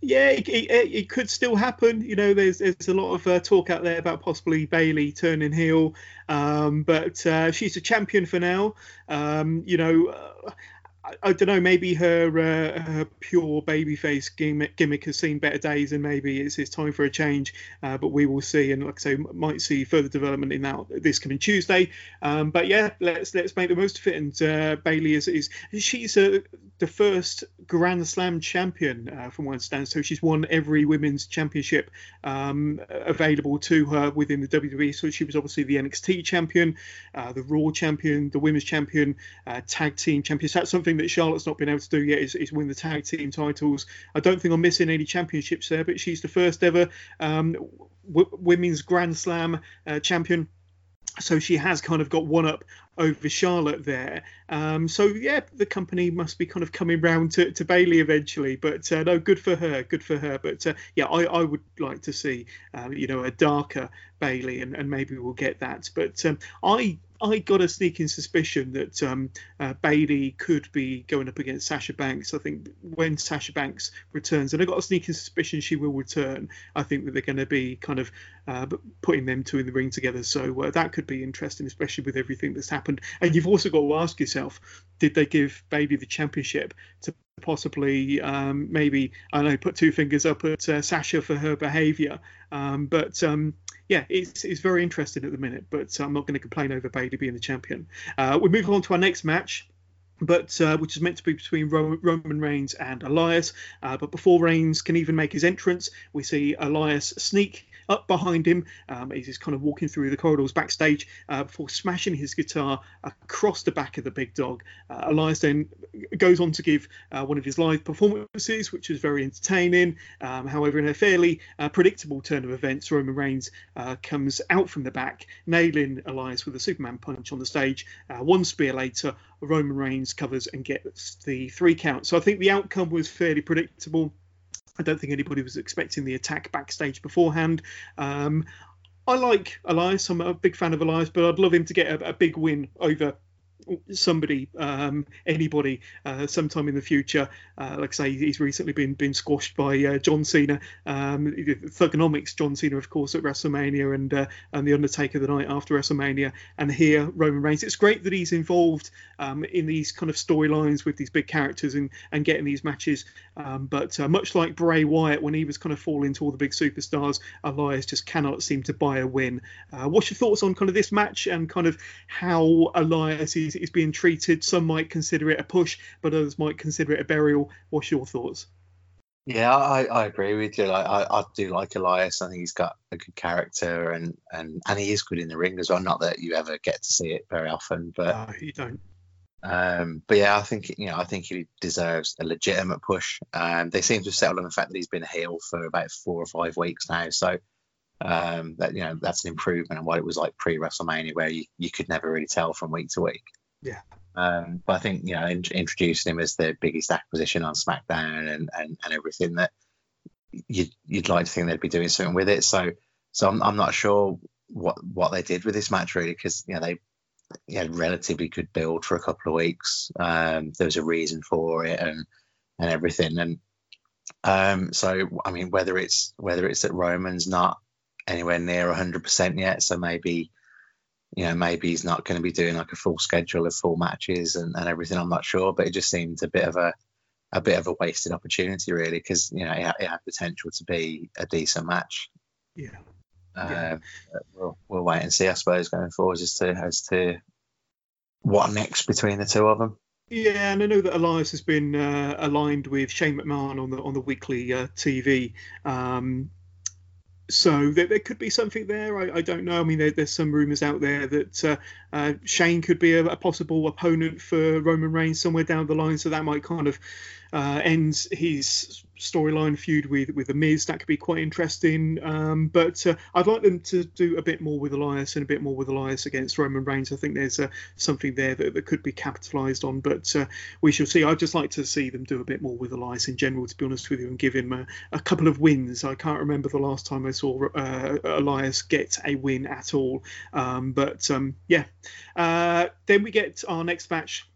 yeah, it, it, it, could still happen. You know, there's there's a lot of uh, talk out there about possibly Bayley turning heel, um, but uh, she's a champion for now. Um, you know, uh, I, I, don't know. Maybe her uh, her pure babyface gimmick, gimmick has seen better days, and maybe it's, it's time for a change. Uh, but we will see, and like I say, might see further development in that this coming Tuesday. Um, but yeah, let's let's make the most of it. And uh, Bayley is is she's a the first Grand Slam champion uh, from one stand. So she's won every women's championship um, available to her within the WWE. So she was obviously the NXT champion, uh, the Raw champion, the women's champion, uh, tag team champion. So that's something that Charlotte's not been able to do yet is, is, win the tag team titles. I don't think I'm missing any championships there, but she's the first ever um, w- women's Grand Slam uh, champion so she has kind of got one up over Charlotte there. Um, so yeah, the company must be kind of coming round to, to Bayley eventually. But uh, no, good for her, good for her. But uh, yeah, I, I would like to see uh, you know a darker Bayley, and, and maybe we'll get that. But um, I I got a sneaking suspicion that um, uh, Bayley could be going up against Sasha Banks. I think when Sasha Banks returns, and I got a sneaking suspicion she will return. I think that they're going to be kind of uh, putting them two in the ring together. So uh, that could be interesting, especially with everything that's happened. And you've also got to ask yourself, did they give Bayley the championship to possibly um, maybe I know put two fingers up at uh, Sasha for her behaviour? Um, but um, yeah, it's, it's very interesting at the minute, but I'm not going to complain over Bayley being the champion. Uh, we move on to our next match but uh, which is meant to be between Roman Reigns and Elias. Uh, but before Reigns can even make his entrance, we see Elias sneak up behind him um, as he's kind of walking through the corridors backstage uh, before smashing his guitar across the back of the big dog. Uh, Elias then goes on to give uh, one of his live performances, which was very entertaining. Um, however, in a fairly uh, predictable turn of events, Roman Reigns uh, comes out from the back, nailing Elias with a Superman punch on the stage. Uh, one spear later, Roman Reigns covers and gets the three count. So I think the outcome was fairly predictable. I don't think anybody was expecting the attack backstage beforehand. Um, I like Elias. I'm a big fan of Elias, but I'd love him to get a, a big win over somebody, um, anybody, uh, sometime in the future. Uh, like I say, he's recently been been squashed by uh, John Cena, um, Thuganomics John Cena, of course, at WrestleMania, and uh, and the Undertaker the night after WrestleMania, and here Roman Reigns. It's great that he's involved um, in these kind of storylines with these big characters and and getting these matches. Um, but uh, much like Bray Wyatt, when he was kind of falling to all the big superstars, Elias just cannot seem to buy a win. Uh, what's your thoughts on kind of this match and kind of how Elias is is being treated. Some might consider it a push, but others might consider it a burial. What's your thoughts? Yeah, I, I agree with you. Like, I, I do like Elias. I think he's got a good character and, and, and he is good in the ring as well. Not that you ever get to see it very often, but no, you don't. Um, but yeah, I think you know I think he deserves a legitimate push. Um, they seem to have settled on the fact that he's been a heel for about four or five weeks now, so um, that you know that's an improvement on what it was like pre WrestleMania, where you, you could never really tell from week to week. Yeah. Um, but I think you know in, introducing him as the biggest acquisition on SmackDown and, and, and everything that you'd you'd like to think they'd be doing something with it. So so I'm, I'm not sure what what they did with this match really because you know they had relatively good build for a couple of weeks. Um, there was a reason for it and and everything and um, so I mean whether it's whether it's that Roman's not anywhere near 100% yet. So maybe, you know, maybe he's not going to be doing like a full schedule of full matches and, and everything. I'm not sure, but it just seemed a bit of a a bit of a wasted opportunity, really, because you know it, it, had potential to be a decent match. Yeah. Uh, yeah. We'll, we'll wait and see, I suppose, going forward as to as to what next between the two of them. Yeah, and I know that Elias has been uh, aligned with Shane McMahon on the on the weekly uh, TV. Um, so there, there, could be something there. I, I don't know. I mean, there, there's some rumours out there that uh, uh, Shane could be a, a, possible opponent for Roman Reigns somewhere down the line. So that might kind of uh, ends his storyline feud with with the Miz. That could be quite interesting. Um, but uh, I'd like them to do a bit more with Elias and a bit more with Elias against Roman Reigns. I think there's uh, something there that, that could be capitalised on. But uh, we shall see. I'd just like to see them do a bit more with Elias in general, to be honest with you, and give him a, a couple of wins. I can't remember the last time I saw uh, Elias get a win at all. Um, but um, yeah, uh, then we get our next match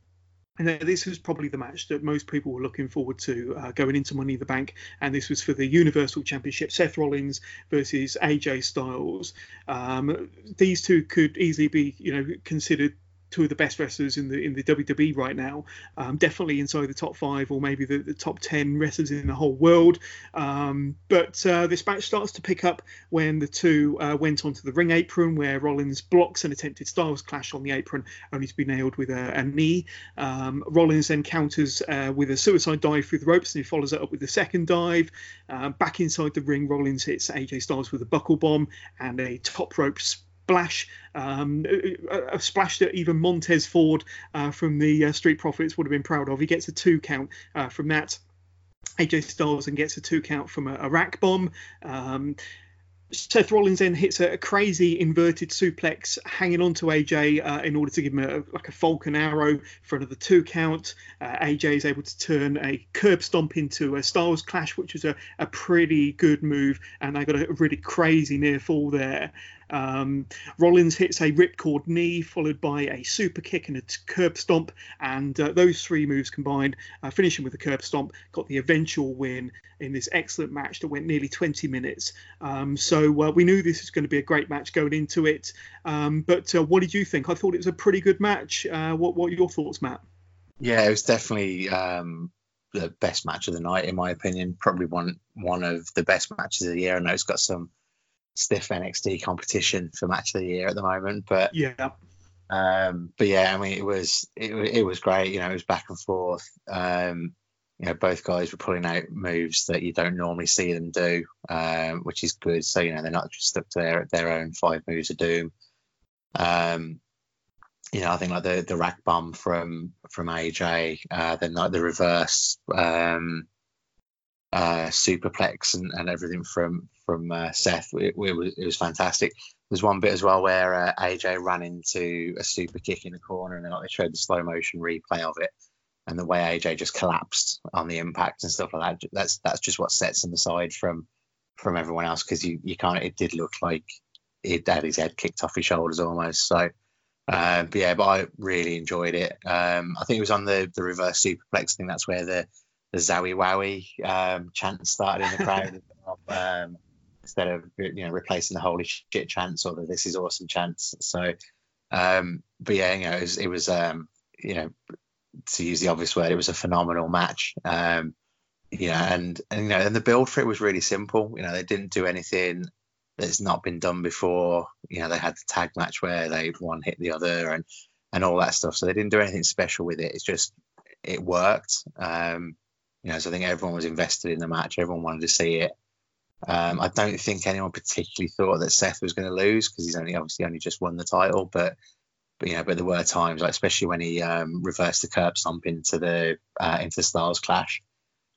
and this was probably the match that most people were looking forward to uh, going into Money in the Bank. And this was for the Universal Championship Seth Rollins versus AJ Styles. Um, these two could easily be, you know, considered two of the best wrestlers in the in the WWE right now. Um, definitely inside the top five or maybe the, the top ten wrestlers in the whole world. Um, but uh, this match starts to pick up when the two uh, went onto the ring apron, where Rollins blocks an attempted Styles clash on the apron, only to be nailed with a, a knee. Um, Rollins then counters uh, with a suicide dive through the ropes, and he follows it up with a second dive. Uh, back inside the ring, Rollins hits AJ Styles with a buckle bomb and a top rope splash, um, a, a, splash that even Montez Ford uh, from the uh, Street Profits would have been proud of. He gets a two count uh, from that. AJ Styles and gets a two count from a, a rack bomb. Um, Seth Rollins then hits a, a, crazy inverted suplex, hanging onto AJ uh, in order to give him a, like a Falcon Arrow for another two count. Uh, AJ is able to turn a curb stomp into a Styles Clash, which was a, a pretty good move, and they got a really crazy near fall there. Um, Rollins hits a ripcord knee, followed by a super kick and a curb stomp, and uh, those three moves combined, uh, finishing with a curb stomp, got the eventual win in this excellent match that went nearly 20 minutes. Um, so uh, we knew this was going to be a great match going into it. Um, but uh, what did you think? I thought it was a pretty good match. Uh, what, what your thoughts, Matt? Yeah, it was definitely um, the best match of the night, in my opinion. Probably one one of the best matches of the year. I know it's got some stiff NXT competition for match of the year at the moment. But yeah, um, but yeah, I mean, it was it, it was great. You know, it was back and forth. Um, you know, both guys were pulling out moves that you don't normally see them do, um, which is good. So you know, they're not just stuck to their their own five moves of doom. Um, you know, I think like the the rack bomb from from AJ, uh, then like the reverse um, uh, superplex and, and everything from from uh, Seth. It, it, was it was fantastic. There's one bit as well where uh, AJ ran into a super kick in the corner, and then like, they showed the slow motion replay of it, and the way AJ just collapsed on the impact and stuff like that. That's that's just what sets him aside from from everyone else because you you can't. It did look like he had his head kicked off his shoulders almost. So. Um, but yeah, but I really enjoyed it. Um, I think it was on the the reverse superplex. I think that's where the the Zowie Wowie um, chant started in the crowd. um, instead of you know replacing the holy shit chants or the this is awesome chants. So, um, but yeah, you know, it was, it was um, you know, to use the obvious word, it was a phenomenal match. Um, you know, and, and you know, and the build for it was really simple. You know, they didn't do anything that's not been done before. You know, they had the tag match where they one hit the other and and all that stuff. So they didn't do anything special with it. It's just it worked. Um, you know, so I think everyone was invested in the match. Everyone wanted to see it. Um, I don't think anyone particularly thought that Seth was going to lose because he's only obviously only just won the title, but but you know, but there were times, like especially when he um, reversed the curb stomp into the uh, into the Styles Clash.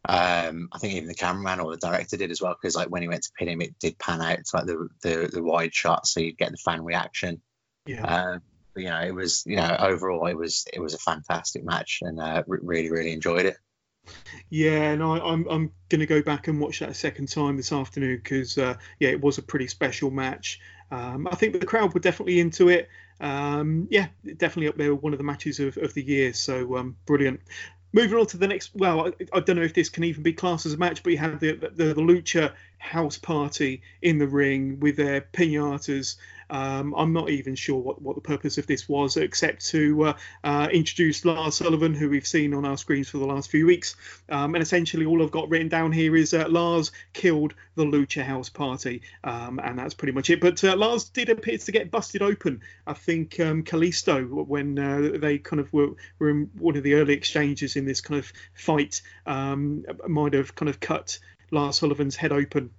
Um, I think even the cameraman or the director did as well because like when he went to pin him, it did pan out to like the the, the wide shot, so you'd get the fan reaction. Yeah. Um, but, you know, it was you know overall it was it was a fantastic match and uh, really really enjoyed it. Yeah, and I, am I'm, I'm going to go back and watch that a second time this afternoon because uh, yeah, it was a pretty special match. Um, I think the crowd were definitely into it. Um, yeah, definitely up there, one of the matches of, of the year. So um, brilliant. Moving on to the next. Well, I, I, don't know if this can even be classed as a match, but you had the, the, the Lucha house party in the ring with their pinatas um, I'm not even sure what, what the purpose of this was, except to uh, uh, introduce Lars Sullivan, who we've seen on our screens for the last few weeks. Um, and essentially, all I've got written down here is uh, Lars killed the Lucha House Party, um, and that's pretty much it. But uh, Lars did appear to get busted open. I think um, Kalisto, when uh, they kind of were, were in one of the early exchanges in this kind of fight, um, might have kind of cut Lars Sullivan's head open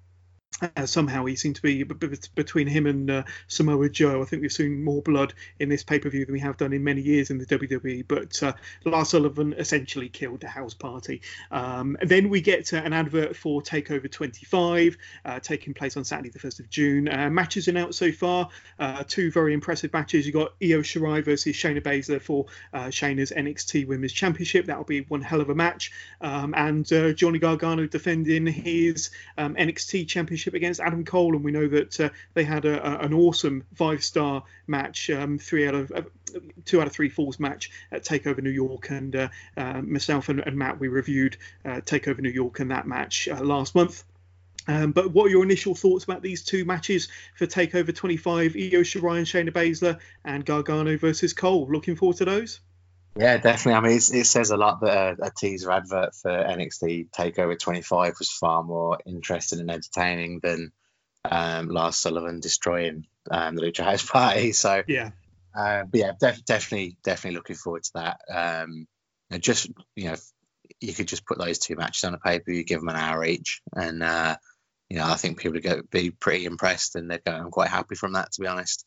uh, somehow he seemed to be b- b- between him and uh, Samoa Joe. I think we've seen more blood in this pay per view than we have done in many years in the WWE. But uh, Lars Sullivan essentially killed the house party. Um, then we get an advert for Takeover 25, uh, taking place on Saturday, the 1st of June. Uh, matches announced so far uh, two very impressive matches. You've got Io Shirai versus Shayna Baszler for Shayna's NXT Women's Championship. That'll be one hell of a match. Um, and Johnny Gargano defending his um, NXT Championship Championship against Adam Cole, and we know that uh, they had a, a, an awesome five-star match, um, three out of uh, two out of three falls match at Takeover New York, and uh, uh myself and, and, Matt we reviewed uh, Takeover New York and that match uh, last month. Um, but what are your initial thoughts about these two matches for Takeover 25? Io Shirai and Shayna Baszler and Gargano versus Cole. Looking forward to those. Yeah, definitely. I mean, it says a lot that a, a, teaser advert for NXT Takeover 25 was far more interesting and entertaining than um, Lars Sullivan destroying um, the Lucha House Party. So yeah, uh, but yeah, def- definitely, definitely looking forward to that. Um, just you know, you could just put those two matches on a paper, you give them an hour each, and uh, you know, I think people would be pretty impressed, and they're going quite happy from that, to be honest.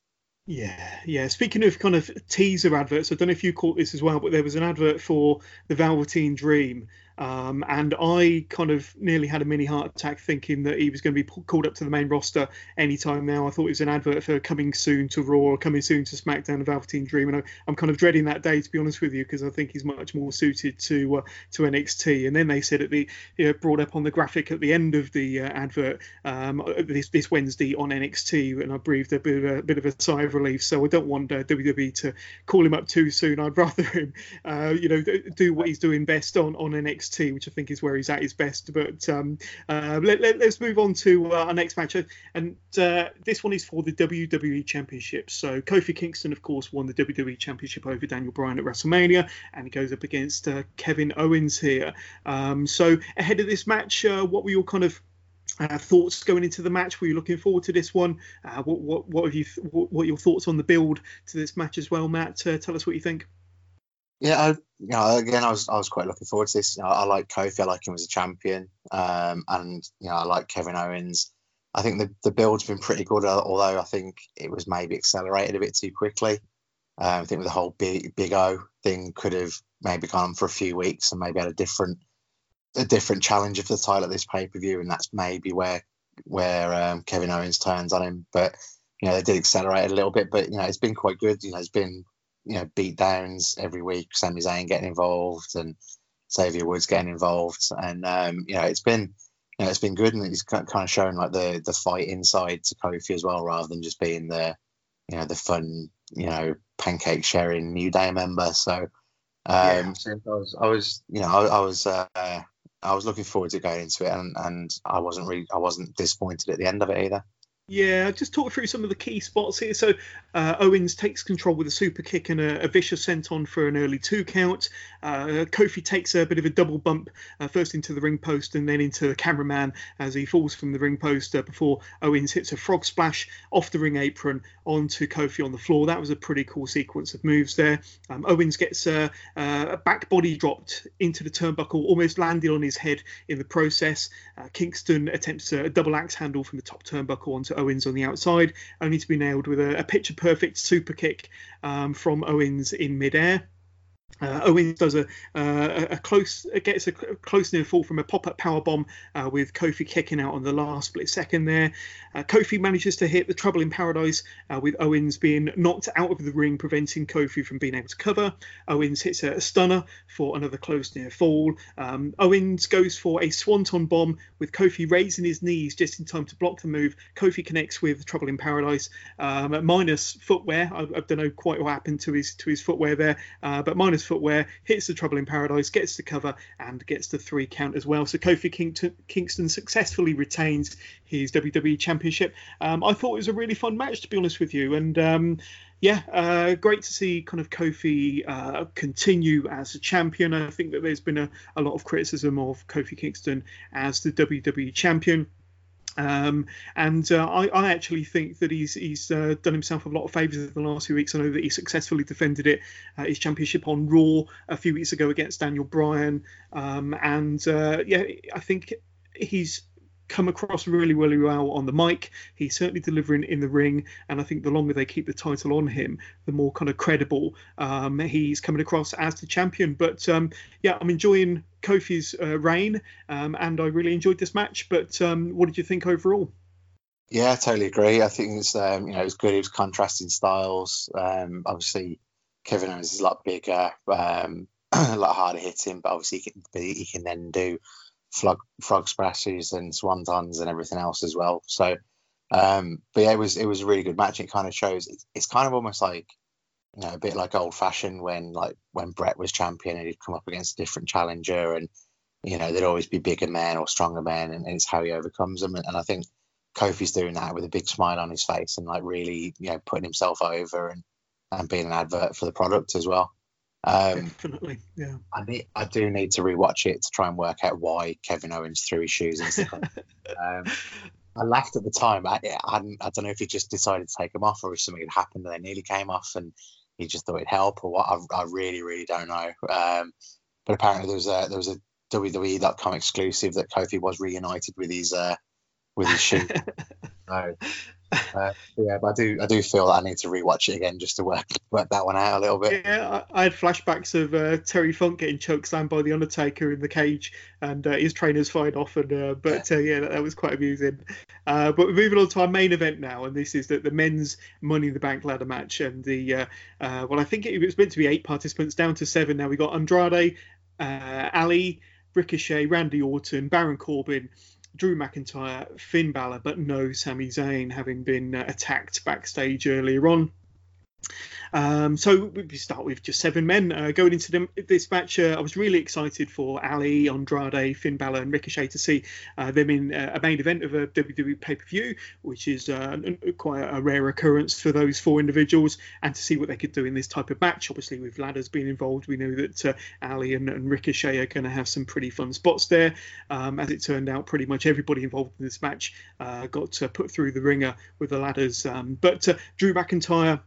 Yeah, yeah. Speaking of kind of teaser adverts, I don't know if you caught this as well, but there was an advert for the Velveteen Dream Um, and I kind of nearly had a mini heart attack thinking that he was going to be called up to the main roster anytime now. I thought it was an advert for coming soon to Raw or coming soon to SmackDown and Velveteen Dream. And I, am kind of dreading that day, to be honest with you, because I think he's much more suited to uh, to NXT. And then they said at the, you know, brought up on the graphic at the end of the uh, advert um, this, this Wednesday on NXT, and I breathed a bit of a, bit of a sigh of relief. So I don't want uh, WWE to call him up too soon. I'd rather him, uh, you know, do what he's doing best on, on NXT, which I think is where he's at his best. But um, uh, let, us let, move on to uh, our next match, and uh, this one is for the WWE Championship. So Kofi Kingston, of course, won the WWE Championship over Daniel Bryan at WrestleMania, and he goes up against uh, Kevin Owens here. Um, so ahead of this match, what were your kind of uh, thoughts going into the match? Were you looking forward to this one? Uh, what, what, what have you? What, what, are your thoughts on the build to this match as well, Matt? Uh, tell us what you think. Yeah, I, you know, again, I was I was quite looking forward to this. You know, I like Kofi. I like him as a champion, um, and you know, I like Kevin Owens. I think the the build's been pretty good, although I think it was maybe accelerated a bit too quickly. Um, I think with the whole big Big O thing could have maybe gone on for a few weeks and maybe had a different a different challenger for the title at this pay per view, and that's maybe where where um, Kevin Owens turns on him. But you know, they did accelerate a little bit, but you know, it's been quite good. You know, it's been you know beat downs every week. Sami Zayn getting involved and Xavier Woods getting involved, and um, you know, it's been you know, it's been good, and it's kind of showing like the the fight inside to Kofi as well, rather than just being the you know the fun you know pancake sharing New Day member. So. Um, yeah. I was, I was, you know, I, I was, uh, I was looking forward to going into it, and, and I wasn't really I wasn't disappointed at the end of it either. Yeah, just talk through some of the key spots here. So uh, Owens takes control with a super kick and a, a vicious senton for an early two count. Uh, Kofi takes a bit of a double bump, uh, first into the ring post and then into the cameraman as he falls from the ring post uh, before Owens hits a frog splash off the ring apron onto Kofi on the floor. That was a pretty cool sequence of moves there. Um, Owens gets a, a, back body dropped into the turnbuckle, almost landing on his head in the process. Uh, Kingston attempts a double axe handle from the top turnbuckle onto Owens on the outside, only to be nailed with a, a picture perfect super kick um, from Owens in midair. Uh, Owens does a, uh, a close gets a close near fall from a pop up power bomb uh, with Kofi kicking out on the last split second there. Uh, Kofi manages to hit the Trouble in Paradise uh, with Owens being knocked out of the ring, preventing Kofi from being able to cover. Owens hits a, stunner for another close near fall. Um, Owens goes for a swanton bomb with Kofi raising his knees just in time to block the move. Kofi connects with Trouble in Paradise um, minus footwear. I, I, don't know quite what happened to his to his footwear there, uh, but minus footwear, hits the Trouble in Paradise, gets the cover, and gets the three count as well. So Kofi Kingston, successfully retains his WWE Championship. Um, I thought it was a really fun match, to be honest with you, and. Um, yeah, uh, great to see kind of Kofi uh, continue as a champion. I think that there's been a, a lot of criticism of Kofi Kingston as the WWE champion. Um, and uh, I, I, actually think that he's he's uh, done himself a lot of favours in the last few weeks. I know that he successfully defended it, uh, his championship on Raw a few weeks ago against Daniel Bryan, um, and uh, yeah, I think he's come across really, really well on the mic. He's certainly delivering in the ring, and I think the longer they keep the title on him, the more kind of credible um, he's coming across as the champion. But um, yeah, I'm enjoying Kofi's uh, reign, um, and I really enjoyed this match. But um, what did you think overall? Yeah, I totally agree. I think it's um, you know it was good. It was contrasting styles. Um, obviously, Kevin Owens is a lot bigger, a lot harder hitting, but obviously he can, he can then do frog, frog splashes and swantons and everything else as well. So, um, but yeah, it was it was a really good match. It kind of shows it's, it's kind of almost like you know a bit like old fashioned when like when Brett was champion and he'd come up against a different challenger and you know there'd always be bigger men or stronger men and, and it's how he overcomes them. And, and I think Kofi's doing that with a big smile on his face and like really you know putting himself over and and being an advert for the product as well. Um, Definitely, yeah. I need, I do need to rewatch it to try and work out why Kevin Owens threw his shoes in. um, I laughed at the time. I, I, I, don't know if he just decided to take them off or if something had happened and they nearly came off and he just thought it'd help or what. I, I really, really don't know. Um, but apparently there was a there was a WWE.com exclusive that Kofi was reunited with his uh, with his shoe. so uh, yeah, but I do I do feel that I need to rewatch it again just to work work that one out a little bit. Yeah, I, I had flashbacks of uh, Terry Funk getting choked chokeslammed by the Undertaker in the cage, and uh, his trainers fired off. And uh, but uh, yeah, that, that, was quite amusing. Uh, but we're moving on to our main event now, and this is the, the men's Money in the Bank ladder match, and the well, I think it was meant to be eight participants, down to seven now. We got Andrade, Ali, Ricochet, Randy Orton, Baron Corbin. Drew McIntyre, Finn Balor, but no Sami Zayn, having been uh, attacked backstage earlier on. Um, so we start with just seven men uh, going into this match. Uh, I was really excited for Ali, Andrade, Finn Balor, and Ricochet to see uh, them in uh, a main event of a WWE pay per view, which is uh, quite a rare occurrence for those four individuals, and to see what they could do in this type of match. Obviously, with ladders being involved, we know that uh, Ali and, and, Ricochet are going to have some pretty fun spots there. Um, as it turned out, pretty much everybody involved in this match got put through the ringer with the ladders. Um, but Drew McIntyre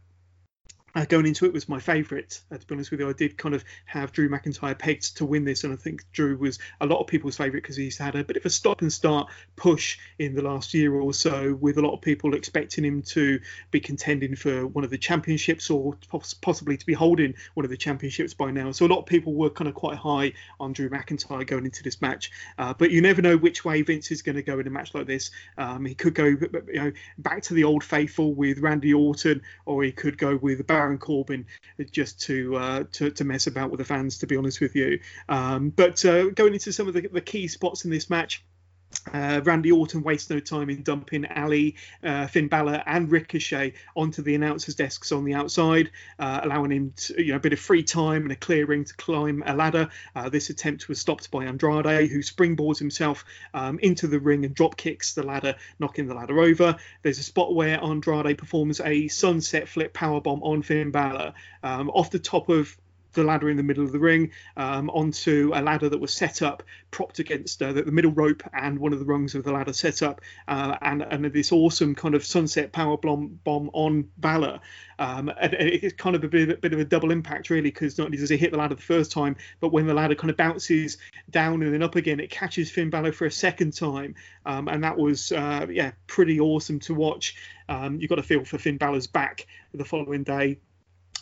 uh, going into it was my favourite. Uh, to be honest with you, I did kind of have Drew McIntyre pegged to win this, and I think Drew was a lot of people's favourite because he's had a bit of a stop and start push in the last year or so, with a lot of people expecting him to be contending for one of the championships or possibly to be holding one of the championships by now. So a lot of people were kind of quite high on Drew McIntyre going into this match, uh, but you never know which way Vince is going to go in a match like this. Um, he could go, you know, back to the old faithful with Randy Orton, or he could go with Barry Baron Corbin just to uh, to, to mess about with the fans, to be honest with you. Um, but uh, going into some of the, the key spots in this match. Uh, Randy Orton wastes no time in dumping Ali, uh, Finn Balor, and Ricochet onto the announcers' desks on the outside, uh, allowing him to, you know, a bit of free time and a clearing to climb a ladder. Uh, this attempt was stopped by Andrade, who springboards himself um, into the ring and drop kicks the ladder, knocking the ladder over. There's a spot where Andrade performs a sunset flip powerbomb on Finn Balor um, off the top of the ladder in the middle of the ring um, onto a ladder that was set up, propped against uh, the, the, middle rope and one of the rungs of the ladder set up, uh, and, and this awesome kind of sunset power bomb, bomb on Balor. Um, and it's kind of a bit, bit of a double impact, really, because not only does he hit the ladder the first time, but when the ladder kind of bounces down and then up again, it catches Finn Balor for a second time. Um, and that was, uh, yeah, pretty awesome to watch. Um, you've got a feel for Finn Balor's back the following day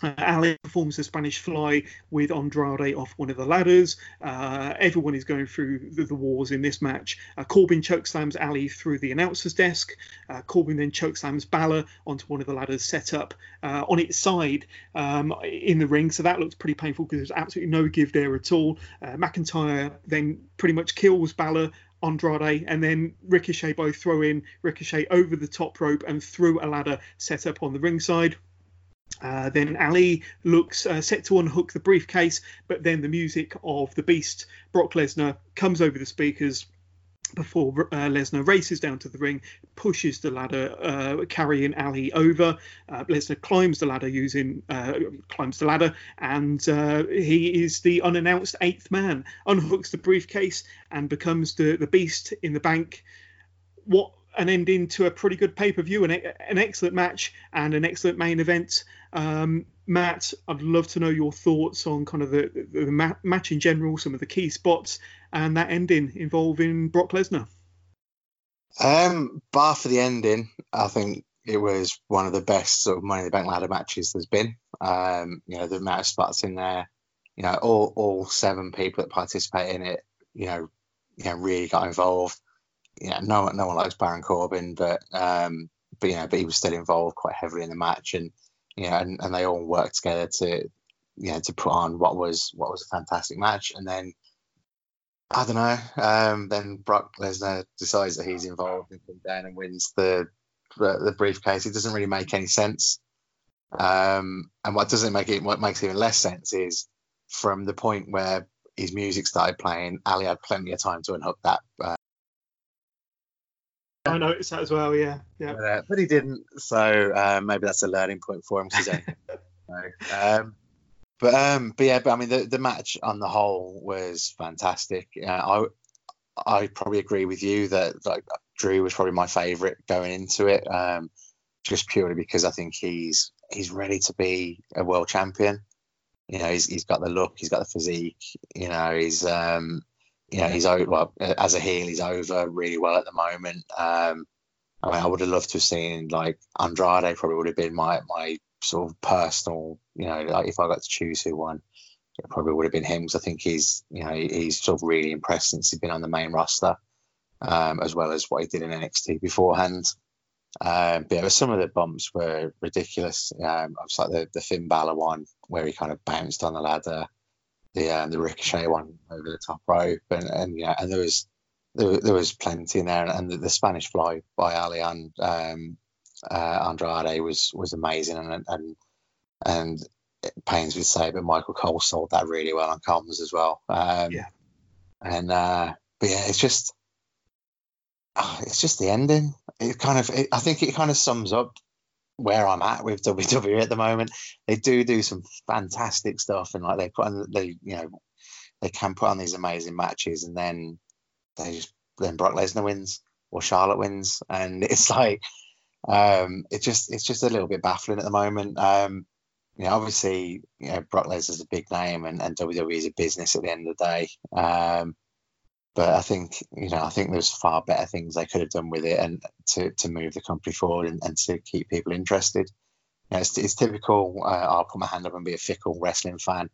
uh, Ali performs the Spanish fly with Andrade off one of the ladders. Uh, everyone is going through the, the wars in this match. Uh, Corbin chokeslams Ali through the announcer's desk. Uh, Corbin then chokeslams Balor onto one of the ladders set up uh, on its side um, in the ring. So that looks pretty painful because there's absolutely no give there at all. Uh, McIntyre then pretty much kills Balor Andrade and then Ricochet both throw in Ricochet over the top rope and through a ladder set up on the ringside. Uh, then Ali looks uh, set to unhook the briefcase, but then the music of the Beast, Brock Lesnar, comes over the speakers before uh, Lesnar races down to the ring, pushes the ladder, uh, carrying Ali over. Uh, Lesnar climbs the ladder using uh, climbs the ladder, and he is the unannounced eighth man. Unhooks the briefcase and becomes the the Beast in the bank. What an ending to a pretty good pay per view, an, an excellent match, and an excellent main event. Um, Matt, I'd love to know your thoughts on kind of the, the, the match in general, some of the key spots, and that ending involving Brock Lesnar. Um, bar for the ending, I think it was one of the best sort of Money in the Bank ladder matches there's been. Um, you know, the amount of spots in there, you know, all all seven people that participate in it, you know, you know, really got involved. You know, no one no one likes Baron Corbin, but um, but you know, but he was still involved quite heavily in the match and you know, and, and they all worked together to, you know, to put on what was what was a fantastic match. And then I don't know. Um, then Brock Lesnar decides that he's involved and comes down and wins the the briefcase. It doesn't really make any sense. Um, and what doesn't make it, what makes even less sense is from the point where his music started playing, Ali had plenty of time to unhook that uh, I noticed that as well. Yeah, yeah. But, uh, but he didn't, so uh, maybe that's a learning point for him. Cause um, but um, but yeah, but I mean, the, the match on the whole was fantastic. Uh, I I probably agree with you that like Drew was probably my favourite going into it, um, just purely because I think he's he's ready to be a world champion. You know, he's he's got the look, he's got the physique. You know, he's um, you know, he's over, well, as a heel, he's over really well at the moment. Um, I mean, I would have loved to have seen like Andrade. Probably would have been my my sort of personal. You know, like if I got to choose who won, it probably would have been him because I think he's you know he's sort of really impressed since he's been on the main roster, um, as well as what he did in NXT beforehand. Um, but yeah, some of the bumps were ridiculous. Um, I was like the, the Finn Balor one where he kind of bounced on the ladder, the um, the Ricochet one over the top rope, and, and yeah, and there was there, there was plenty in there, and the, the Spanish Fly by Ali and um, uh, Andrade was was amazing, and and and it pains me to say, but Michael Cole sold that really well on comms as well. Um, yeah, and uh, but yeah, it's just oh, it's just the ending. It kind of, it, I think it kind of sums up where I'm at with WWE at the moment. They do do some fantastic stuff, and like they put on, they you know, they can put on these amazing matches, and then they just then Brock Lesnar wins or Charlotte wins, and it's like, um, it just it's just a little bit baffling at the moment. Um, you know, obviously, you know, Brock Lesnar's a big name, and, and WWE is a business at the end of the day. Um, but I think you know I think there's far better things they could have done with it and to, to move the company forward and, and to keep people interested. You know, it's, it's typical. Uh, I'll put my hand up and be a fickle wrestling fan.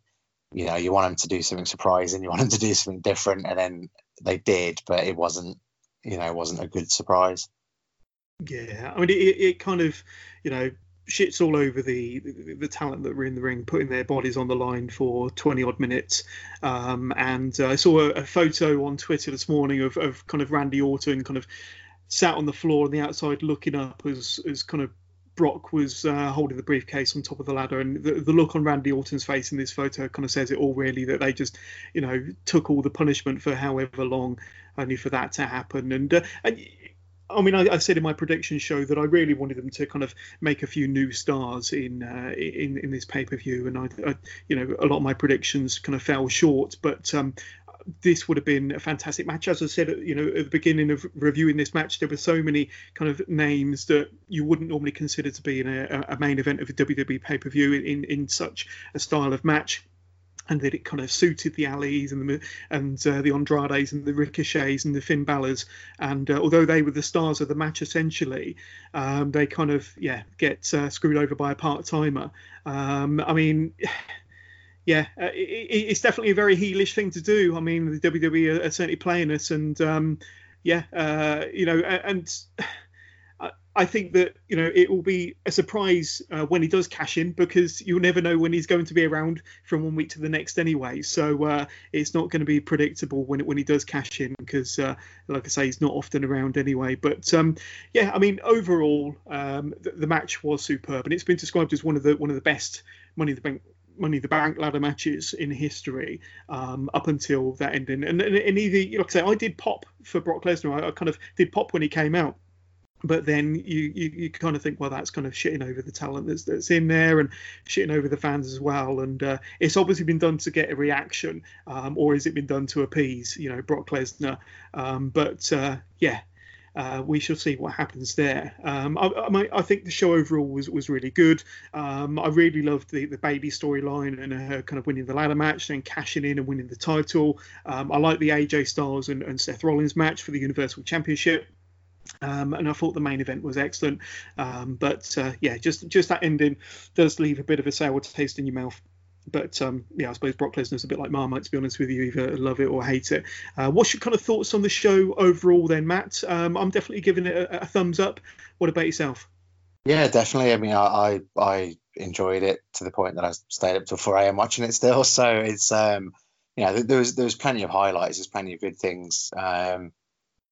You know, you want them to do something surprising, you want them to do something different, and then they did, but it wasn't. You know, it wasn't a good surprise. Yeah, I mean, it, it kind of, you know, shits all over the, the, the talent that were in the ring, putting their bodies on the line for 20 odd minutes. Um, and uh, I saw a, a, photo on Twitter this morning of, of kind of Randy Orton kind of sat on the floor on the outside looking up as, as kind of Brock was uh, holding the briefcase on top of the ladder, and the, the, look on Randy Orton's face in this photo kind of says it all. Really, that they just, you know, took all the punishment for however long, only for that to happen. And uh, and I mean, I, I, said in my prediction show that I really wanted them to kind of make a few new stars in uh, in in this pay per view, and I, I, you know, a lot of my predictions kind of fell short. But um, this would have been a fantastic match. As I said, you know, at the beginning of reviewing this match, there were so many kind of names that you wouldn't normally consider to be in a, a main event of a WWE pay per view in in such a style of match and that it kind of suited the Alis and the and uh, the Andrades and the Ricochets and the Finn Balors. And uh, although they were the stars of the match essentially, um, they kind of yeah get uh, screwed over by a part timer. Um, I mean. Yeah, uh, it, it's definitely a very heelish thing to do. I mean, the WWE are, are certainly playing us, and um, yeah, uh, you know, and I think that you know it will be a surprise uh, when he does cash in because you'll never know when he's going to be around from one week to the next anyway. So uh, it's not going to be predictable when when he does cash in because, uh, like I say, he's not often around anyway. But um, yeah, I mean overall um, the, the, match was superb and it's been described as one of the one of the best Money the Bank. Money the Bank ladder matches in history um, up until that ending, and, and, and either like I say, I did pop for Brock Lesnar. I, I kind of did pop when he came out, but then you, you, you kind of think, well, that's kind of shitting over the talent that's that's in there and shitting over the fans as well. And uh, it's obviously been done to get a reaction, um, or has it been done to appease, you know, Brock Lesnar? Um, but uh, yeah. Uh, we shall see what happens there. Um, I, I, I, think the show overall was, was really good. Um, I really loved the, the Bayley storyline and her kind of winning the ladder match, and cashing in and winning the title. Um, I like the AJ Styles and, and Seth Rollins match for the Universal Championship. Um, and I thought the main event was excellent. Um, but uh, yeah, just just that ending does leave a bit of a sour taste in your mouth. But um, yeah, I suppose Brock Lesnar's a bit like Marmite, to be honest with you, either love it or hate it. Uh, what's your kind of thoughts on the show overall, then, Matt? Um, I'm definitely giving it a, a, thumbs up. What about yourself? Yeah, definitely. I mean, I, I, I enjoyed it to the point that I stayed up till 4 a.m. watching it still. So it's um, you know, there was there was plenty of highlights. There's plenty of good things. Um,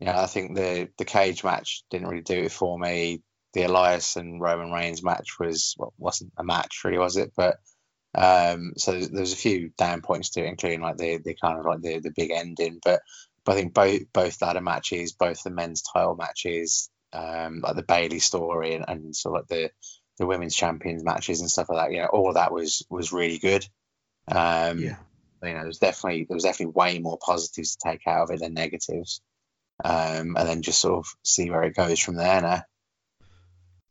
you know, I think the the cage match didn't really do it for me. The Elias and Roman Reigns match was well, wasn't a match really, was it? But um, so there was a few down points to it, including like the the kind of like the the big ending. But but I think both both ladder matches, both the men's title matches, um, like the Bayley story and, and sort of like the the women's champions matches and stuff like that. You know, all of that was was really good. Um, yeah. You know, there's definitely there was definitely way more positives to take out of it than negatives um, and then just sort of see where it goes from there now.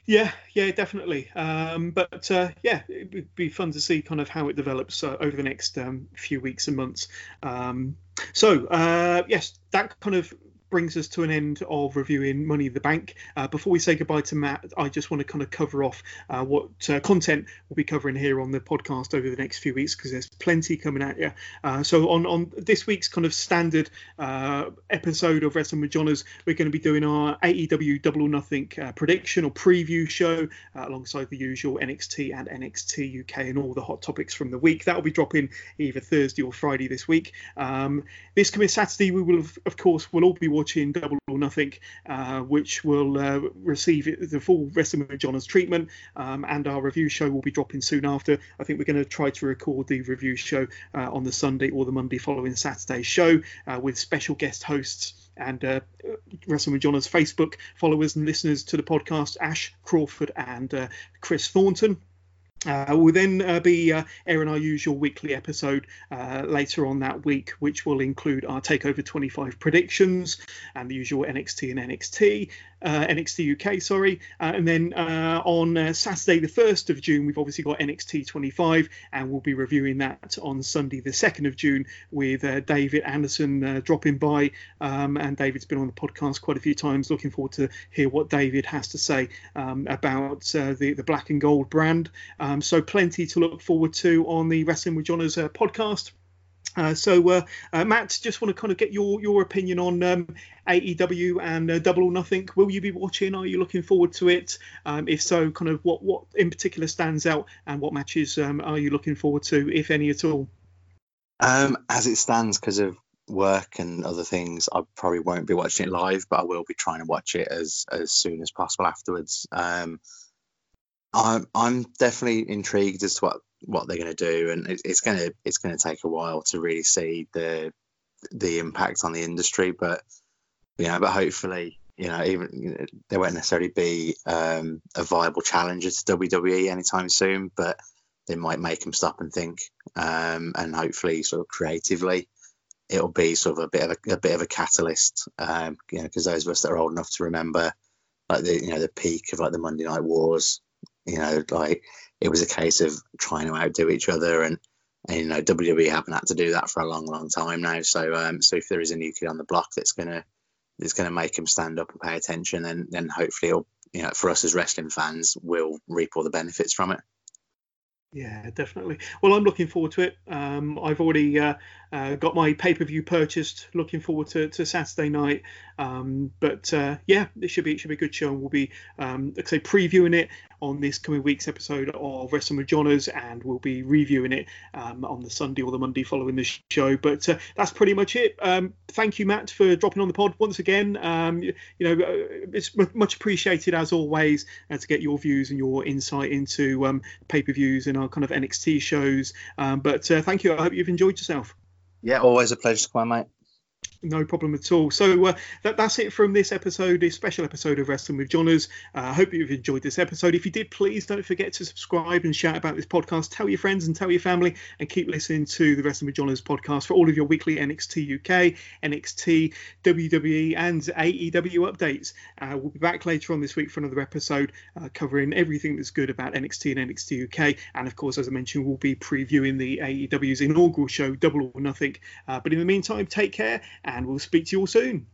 Yeah, yeah, definitely. Um, but uh, yeah, it would be fun to see kind of how it develops uh, over the next um, few weeks and months. Um, so uh, yes, that kind of brings us to an end of reviewing Money in the Bank. Uh, before we say goodbye to Matt, I just want to kind of cover off uh, what uh, content we'll be covering here on the podcast over the next few weeks because there's plenty coming at you. Uh, so on on this week's kind of standard uh, episode of Wrestling with Johners, we're going to be doing our AEW Double or Nothing uh, prediction or preview show alongside the usual NXT and NXT UK and all the hot topics from the week. That will be dropping either Thursday or Friday this week. Um, this coming Saturday, we will have, of course we'll all be watching Double or Nothing, uh, which will uh, receive the full Wrestling with Johners treatment, um, and our review show will be dropping soon after. I think we're going to try to record the review show uh, on the Sunday or the Monday following Saturday's show uh, with special guest hosts and uh, Wrestling with Johners Facebook followers and listeners to the podcast, Ash Crawford and uh, Chris Thornton. Uh, we'll then uh, be uh, airing our usual weekly episode uh, later on that week, which will include our Takeover 25 predictions and the usual NXT and NXT, NXT UK, sorry. Uh, and then uh, on uh, Saturday, the 1st of June, we've obviously got NXT 25, and we'll be reviewing that on Sunday, the 2nd of June, with uh, David Anderson uh, dropping by. Um, and David's been on the podcast quite a few times. Looking forward to hear what David has to say um, about the, the black and gold brand. Um, so, plenty to look forward to on the Wrestling with Johners podcast. Uh, so, uh, uh, Matt, just want to kind of get your your opinion on um, AEW and uh, Double or Nothing. Will you be watching? Are you looking forward to it? Um, if so, kind of what what in particular stands out, and what matches um, are you looking forward to, if any at all? Um, as it stands, because of work and other things, I probably won't be watching it live, but I will be trying to watch it as as soon as possible afterwards. Um, I'm I'm definitely intrigued as to what what they're going to do, and it, it's going to it's going to take a while to really see the the impact on the industry. But you know, but hopefully, you know, even you know, there won't necessarily be um, a viable challenger to WWE anytime soon, but they might make them stop and think, um, and hopefully, sort of creatively, it'll be sort of a bit of a, a bit of a catalyst. Um, you know, because those of us that are old enough to remember, like the you know the peak of like the Monday Night Wars, you know, like it was a case of trying to outdo each other and, and you know WWE haven't had to do that for a long, long time now. So um, so if there is a new kid on the block that's gonna that's gonna make him stand up and pay attention, then then hopefully it'll you know for us as wrestling fans, we'll reap all the benefits from it. Yeah, definitely. Well, I'm looking forward to it. Um, I've already uh, uh, got my pay per view purchased. Looking forward to, to Saturday night. Um, but uh, yeah, it should be it should be a good show. We'll be, um, like I say, previewing it on this coming week's episode of Wrestling with Johners, and we'll be reviewing it um, on the Sunday or the Monday following the show. But uh, that's pretty much it. Um, thank you, Matt, for dropping on the pod once again. Um, you, you, know, uh, it's much appreciated as always uh, to get your views and your insight into um, pay per views and our kind of NXT shows. Um, but uh, thank you. I hope you've enjoyed yourself. Yeah, always a pleasure to come on, mate. No problem at all. So uh, that, that's it from this episode, this special episode of Wrestling with Johners. Uh, I hope you've enjoyed this episode. If you did, please don't forget to subscribe and shout about this podcast. Tell your friends and tell your family, and keep listening to the Wrestling with Johners podcast for all of your weekly NXT UK, NXT, WWE, and AEW updates. Uh, we'll be back later on this week for another episode uh, covering everything that's good about NXT and NXT UK. And of course, as I mentioned, we'll be previewing the AEW's inaugural show, Double or Nothing. Uh, but in the meantime, take care and we'll speak to you all soon.